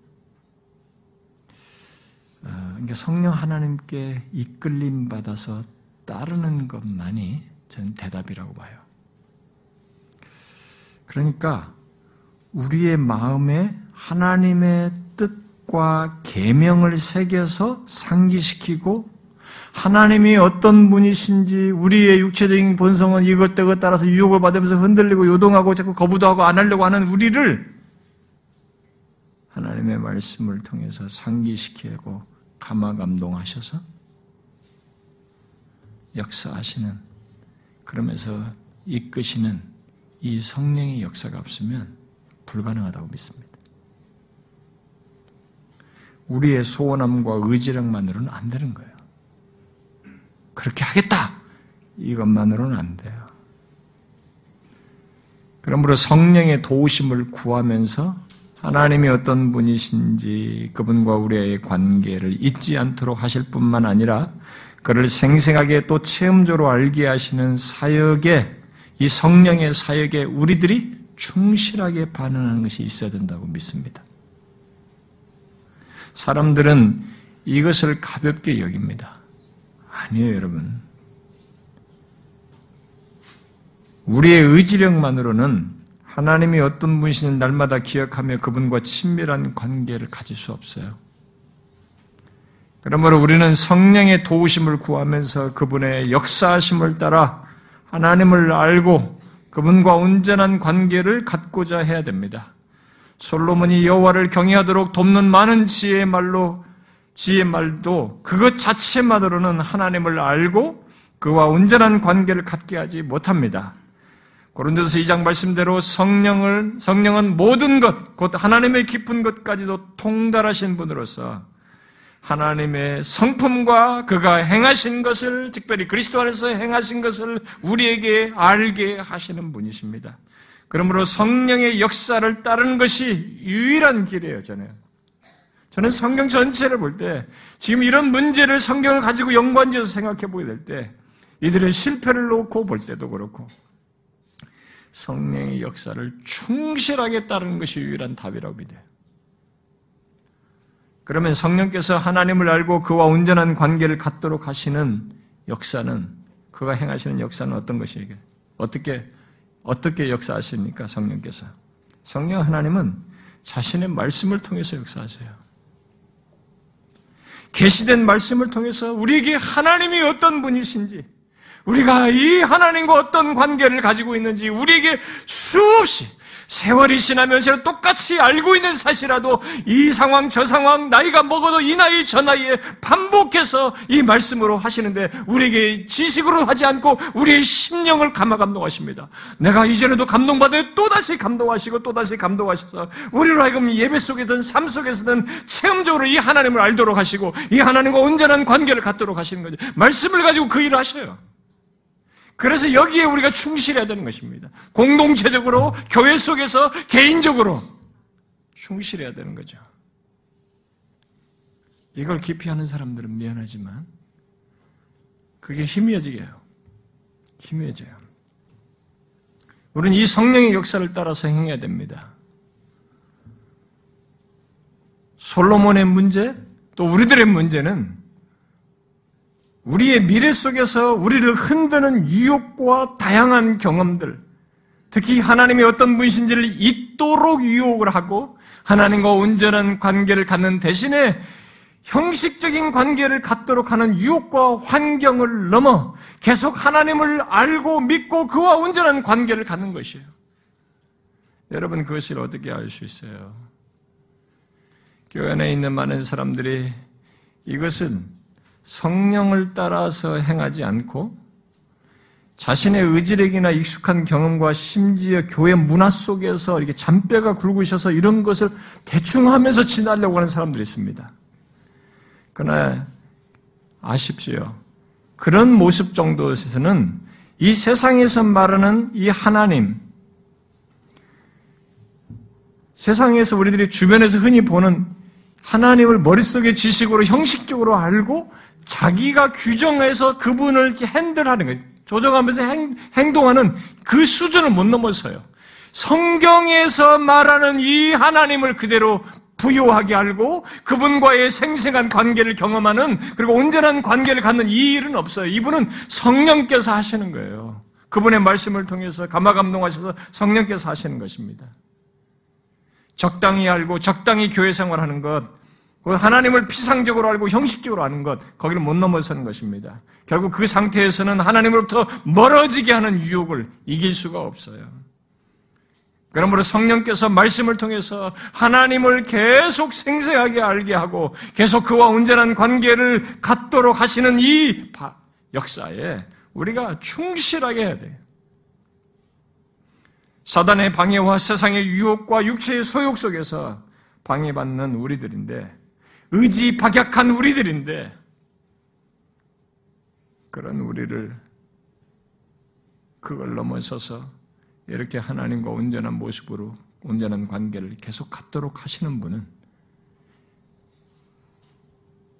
그러니까 성령 하나님께 이끌림 받아서 따르는 것만이 저는 대답이라고 봐요. 그러니까 우리의 마음에 하나님의 뜻과 계명을 새겨서 상기시키고 하나님이 어떤 분이신지 우리의 육체적인 본성은 이것저것 따라서 유혹을 받으면서 흔들리고 요동하고 자꾸 거부도 하고 안 하려고 하는 우리를 하나님의 말씀을 통해서 상기시키고 감화 감동하셔서 역사하시는 그러면서 이끄시는 이 성령의 역사가 없으면 불가능하다고 믿습니다. 우리의 소원함과 의지력만으로는 안 되는 거예요. 그렇게 하겠다! 이것만으로는 안 돼요. 그러므로 성령의 도우심을 구하면서 하나님이 어떤 분이신지 그분과 우리의 관계를 잊지 않도록 하실 뿐만 아니라 그를 생생하게 또 체험적으로 알게 하시는 사역에 이 성령의 사역에 우리들이 충실하게 반응하는 것이 있어야 된다고 믿습니다. 사람들은 이것을 가볍게 여깁니다. 아니에요, 여러분. 우리의 의지력만으로는 하나님이 어떤 분이신 날마다 기억하며 그분과 친밀한 관계를 가질 수 없어요. 그러므로 우리는 성령의 도우심을 구하면서 그분의 역사하심을 따라 하나님을 알고 그분과 온전한 관계를 갖고자 해야 됩니다. 솔로몬이 여호와를 경외하도록 돕는 많은 지혜의 말로 지혜의 말도 그것 자체만으로는 하나님을 알고 그와 온전한 관계를 갖게 하지 못합니다. 고린도서 2장 말씀대로 성령을 성령은 모든 것, 곧 하나님의 깊은 것까지도 통달하신 분으로서 하나님의 성품과 그가 행하신 것을 특별히 그리스도 안에서 행하신 것을 우리에게 알게 하시는 분이십니다. 그러므로 성령의 역사를 따르는 것이 유일한 길이에요, 저는. 저는 성경 전체를 볼 때 지금 이런 문제를 성경을 가지고 연관지어서 생각해 보게 될 때 이들의 실패를 놓고 볼 때도 그렇고 성령의 역사를 충실하게 따르는 것이 유일한 답이라고 믿어요. 그러면 성령께서 하나님을 알고 그와 온전한 관계를 갖도록 하시는 역사는 그가 행하시는 역사는 어떤 것이에요? 어떻게 어떻게 역사하십니까? 성령께서 성령 하나님은 자신의 말씀을 통해서 역사하세요. 계시된 말씀을 통해서 우리에게 하나님이 어떤 분이신지 우리가 이 하나님과 어떤 관계를 가지고 있는지 우리에게 수없이 세월이 지나면서 똑같이 알고 있는 사실이라도 이 상황 저 상황 나이가 먹어도 이 나이 저 나이에 반복해서 이 말씀으로 하시는데 우리에게 지식으로 하지 않고 우리의 심령을 감화 감동하십니다. 내가 이전에도 감동받아 또다시 감동하시고 또다시 감동하셔서 우리로 하여금 예배 속에든 삶 속에서든 체험적으로 이 하나님을 알도록 하시고 이 하나님과 온전한 관계를 갖도록 하시는 거죠. 말씀을 가지고 그 일을 하셔요. 그래서 여기에 우리가 충실해야 되는 것입니다. 공동체적으로, 교회 속에서, 개인적으로 충실해야 되는 거죠. 이걸 깊이 하는 사람들은 미안하지만, 그게 희미해지게 요. 희미해져요. 우리는 이 성령의 역사를 따라서 행해야 됩니다. 솔로몬의 문제, 또 우리들의 문제는 우리의 미래 속에서 우리를 흔드는 유혹과 다양한 경험들, 특히 하나님의 어떤 분이신지를 잊도록 유혹을 하고 하나님과 온전한 관계를 갖는 대신에 형식적인 관계를 갖도록 하는 유혹과 환경을 넘어 계속 하나님을 알고 믿고 그와 온전한 관계를 갖는 것이에요. 여러분 그것을 어떻게 알 수 있어요? 교회 안에 있는 많은 사람들이 이것은 성령을 따라서 행하지 않고 자신의 의지력이나 익숙한 경험과 심지어 교회 문화 속에서 이렇게 잔뼈가 굵으셔서 이런 것을 대충 하면서 지나려고 하는 사람들이 있습니다. 그러나 아십시오. 그런 모습 정도에서는 이 세상에서 말하는 이 하나님, 세상에서 우리들이 주변에서 흔히 보는 하나님을 머릿속에 지식으로 형식적으로 알고 자기가 규정해서 그분을 핸들하는 거예요. 조정하면서 행, 행동하는 그 수준을 못 넘어서요. 성경에서 말하는 이 하나님을 그대로 부요하게 알고 그분과의 생생한 관계를 경험하는 그리고 온전한 관계를 갖는 이 일은 없어요. 이분은 성령께서 하시는 거예요. 그분의 말씀을 통해서 감화감동하셔서 성령께서 하시는 것입니다. 적당히 알고 적당히 교회 생활하는 것그 하나님을 피상적으로 알고 형식적으로 아는 것, 거기를 못 넘어서는 것입니다. 결국 그 상태에서는 하나님으로부터 멀어지게 하는 유혹을 이길 수가 없어요. 그러므로 성령께서 말씀을 통해서 하나님을 계속 생생하게 알게 하고 계속 그와 온전한 관계를 갖도록 하시는 이 역사에 우리가 충실하게 해야 돼요. 사단의 방해와 세상의 유혹과 육체의 소욕 속에서 방해받는 우리들인데 의지 박약한 우리들인데 그런 우리를 그걸 넘어서서 이렇게 하나님과 온전한 모습으로 온전한 관계를 계속 갖도록 하시는 분은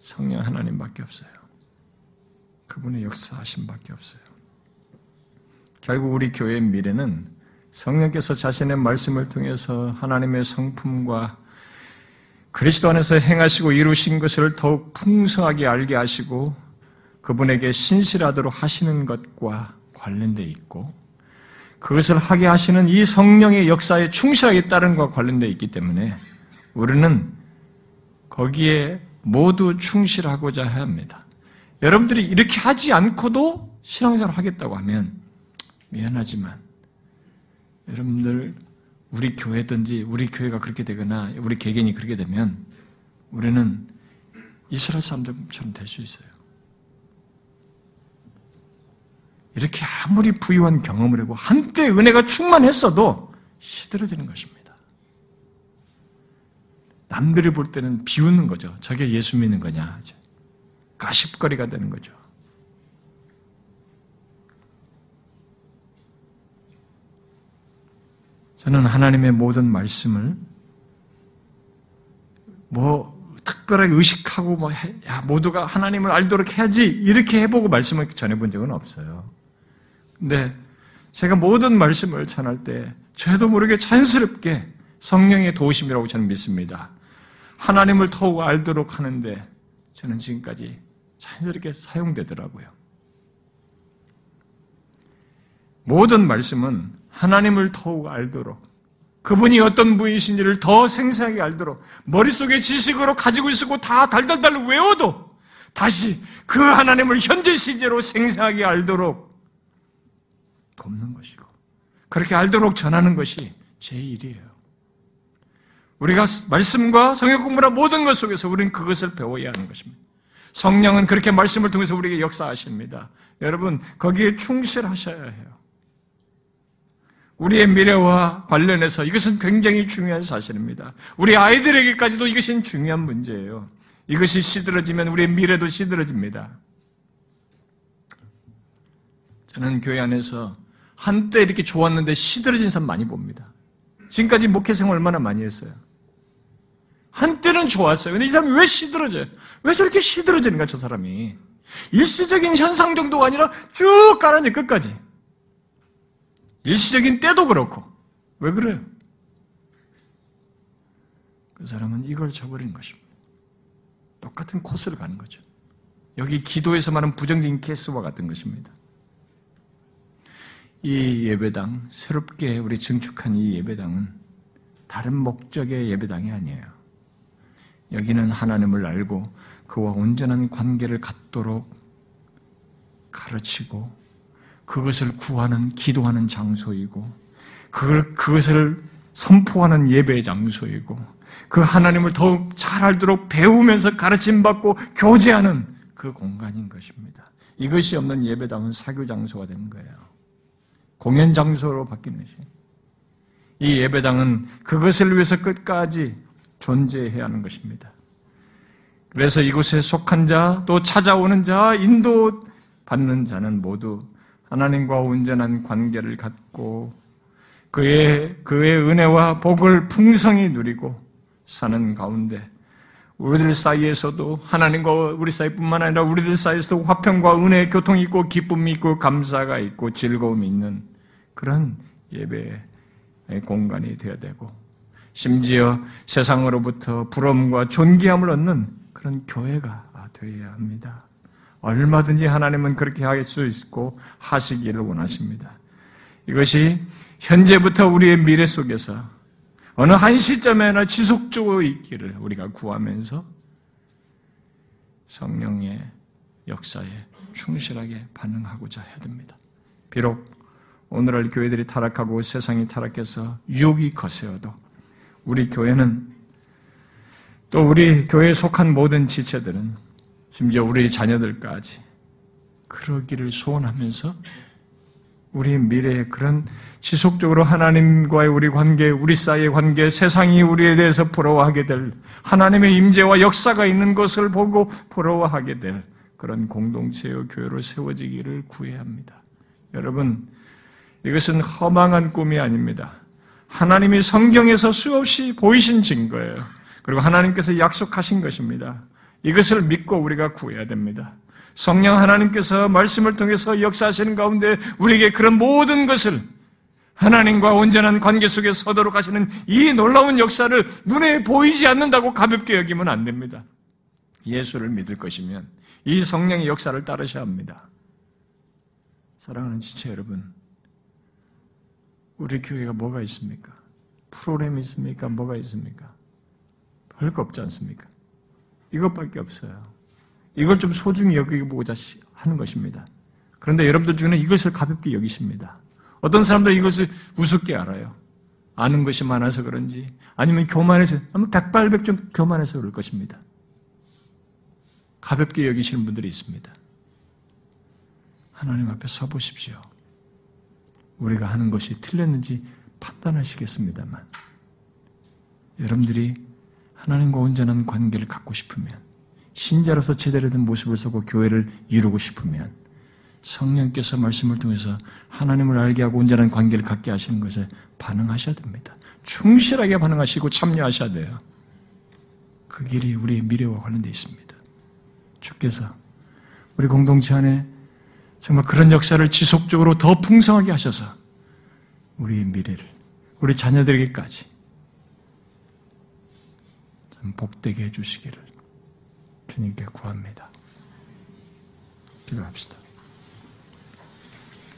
성령 하나님밖에 없어요. 그분의 역사하심밖에 없어요. 결국 우리 교회의 미래는 성령께서 자신의 말씀을 통해서 하나님의 성품과 그리스도 안에서 행하시고 이루신 것을 더욱 풍성하게 알게 하시고 그분에게 신실하도록 하시는 것과 관련되어 있고 그것을 하게 하시는 이 성령의 역사에 충실하게 따른 것과 관련되어 있기 때문에 우리는 거기에 모두 충실하고자 합니다. 여러분들이 이렇게 하지 않고도 신앙생활을 하겠다고 하면 미안하지만 여러분들 우리 교회든지 우리 교회가 그렇게 되거나 우리 개개인이 그렇게 되면 우리는 이스라엘 사람들처럼 될 수 있어요. 이렇게 아무리 부유한 경험을 하고 한때 은혜가 충만했어도 시들어지는 것입니다. 남들이 볼 때는 비웃는 거죠. 저게 예수 믿는 거냐. 가십거리가 되는 거죠. 저는 하나님의 모든 말씀을 뭐 특별하게 의식하고 뭐 해, 야, 모두가 하나님을 알도록 해야지 이렇게 해보고 말씀을 전해본 적은 없어요. 근데 제가 모든 말씀을 전할 때 저도 모르게 자연스럽게 성령의 도우심이라고 저는 믿습니다. 하나님을 더욱 알도록 하는데 저는 지금까지 자연스럽게 사용되더라고요. 모든 말씀은 하나님을 더욱 알도록 그분이 어떤 분이신지를 더 생생하게 알도록 머릿속에 지식으로 가지고 있었고 다 달달달 외워도 다시 그 하나님을 현재 시제로 생생하게 알도록 돕는 것이고 그렇게 알도록 전하는 것이 제 일이에요. 우리가 말씀과 성경 공부나 모든 것 속에서 우리는 그것을 배워야 하는 것입니다. 성령은 그렇게 말씀을 통해서 우리에게 역사하십니다. 여러분 거기에 충실하셔야 해요. 우리의 미래와 관련해서 이것은 굉장히 중요한 사실입니다. 우리 아이들에게까지도 이것은 중요한 문제예요. 이것이 시들어지면 우리의 미래도 시들어집니다. 저는 교회 안에서 한때 이렇게 좋았는데 시들어진 사람 많이 봅니다. 지금까지 목회생활 얼마나 많이 했어요. 한때는 좋았어요. 근데 이 사람이 왜 시들어져요? 왜 저렇게 시들어지는가, 저 사람이? 일시적인 현상 정도가 아니라 쭉 가라니, 끝까지. 일시적인 때도 그렇고. 왜 그래요? 그 사람은 이걸 저버린 것입니다. 똑같은 코스를 가는 거죠. 여기 기도에서 말하는 부정적인 케이스와 같은 것입니다. 이 예배당, 새롭게 우리 증축한 이 예배당은 다른 목적의 예배당이 아니에요. 여기는 하나님을 알고 그와 온전한 관계를 갖도록 가르치고 그것을 구하는 기도하는 장소이고 그걸 그것을 선포하는 예배 장소이고 그 하나님을 더욱 잘 알도록 배우면서 가르침 받고 교제하는 그 공간인 것입니다. 이것이 없는 예배당은 사교 장소가 되는 거예요. 공연 장소로 바뀌는 것이. 이 예배당은 그것을 위해서 끝까지 존재해야 하는 것입니다. 그래서 이곳에 속한 자, 또 찾아오는 자, 인도 받는 자는 모두 하나님과 온전한 관계를 갖고 그의, 그의 은혜와 복을 풍성히 누리고 사는 가운데 우리들 사이에서도 하나님과 우리 사이뿐만 아니라 우리들 사이에서도 화평과 은혜, 교통이 있고 기쁨이 있고 감사가 있고 즐거움이 있는 그런 예배의 공간이 되어야 되고 심지어 세상으로부터 부러움과 존귀함을 얻는 그런 교회가 되어야 합니다. 얼마든지 하나님은 그렇게 할 수 있고 하시기를 원하십니다. 이것이 현재부터 우리의 미래 속에서 어느 한 시점에나 지속적으로 있기를 우리가 구하면서 성령의 역사에 충실하게 반응하고자 해야 됩니다. 비록 오늘날 교회들이 타락하고 세상이 타락해서 유혹이 거세어도 우리 교회는 또 우리 교회에 속한 모든 지체들은 심지어 우리 자녀들까지 그러기를 소원하면서 우리 미래에 그런 지속적으로 하나님과의 우리 관계, 우리 사이의 관계, 세상이 우리에 대해서 부러워하게 될 하나님의 임재와 역사가 있는 것을 보고 부러워하게 될 그런 공동체의 교회로 세워지기를 구해야 합니다. 여러분, 이것은 허망한 꿈이 아닙니다. 하나님이 성경에서 수없이 보이신 증거예요. 그리고 하나님께서 약속하신 것입니다. 이것을 믿고 우리가 구해야 됩니다. 성령 하나님께서 말씀을 통해서 역사하시는 가운데 우리에게 그런 모든 것을 하나님과 온전한 관계 속에 서도록 하시는 이 놀라운 역사를 눈에 보이지 않는다고 가볍게 여기면 안 됩니다. 예수를 믿을 것이면 이 성령의 역사를 따르셔야 합니다. 사랑하는 지체 여러분, 우리 교회가 뭐가 있습니까? 프로그램이 있습니까? 뭐가 있습니까? 별거 없지 않습니까? 이것밖에 없어요. 이걸 좀 소중히 여기보자 하는 것입니다. 그런데 여러분들 중에는 이것을 가볍게 여기십니다. 어떤 사람들은 이것을 우습게 알아요. 아는 것이 많아서 그런지 아니면 교만해서 아마 백발백중 교만해서 그럴 것입니다. 가볍게 여기시는 분들이 있습니다. 하나님 앞에 서 보십시오. 우리가 하는 것이 틀렸는지 판단하시겠습니다만 여러분들이 하나님과 온전한 관계를 갖고 싶으면 신자로서 제대로 된 모습을 쓰고 교회를 이루고 싶으면 성령께서 말씀을 통해서 하나님을 알게 하고 온전한 관계를 갖게 하시는 것에 반응하셔야 됩니다. 충실하게 반응하시고 참여하셔야 돼요. 그 길이 우리의 미래와 관련되어 있습니다. 주께서 우리 공동체 안에 정말 그런 역사를 지속적으로 더 풍성하게 하셔서 우리의 미래를, 우리 자녀들에게까지 좀 복되게 해주시기를 주님께 구합니다. 기도합시다.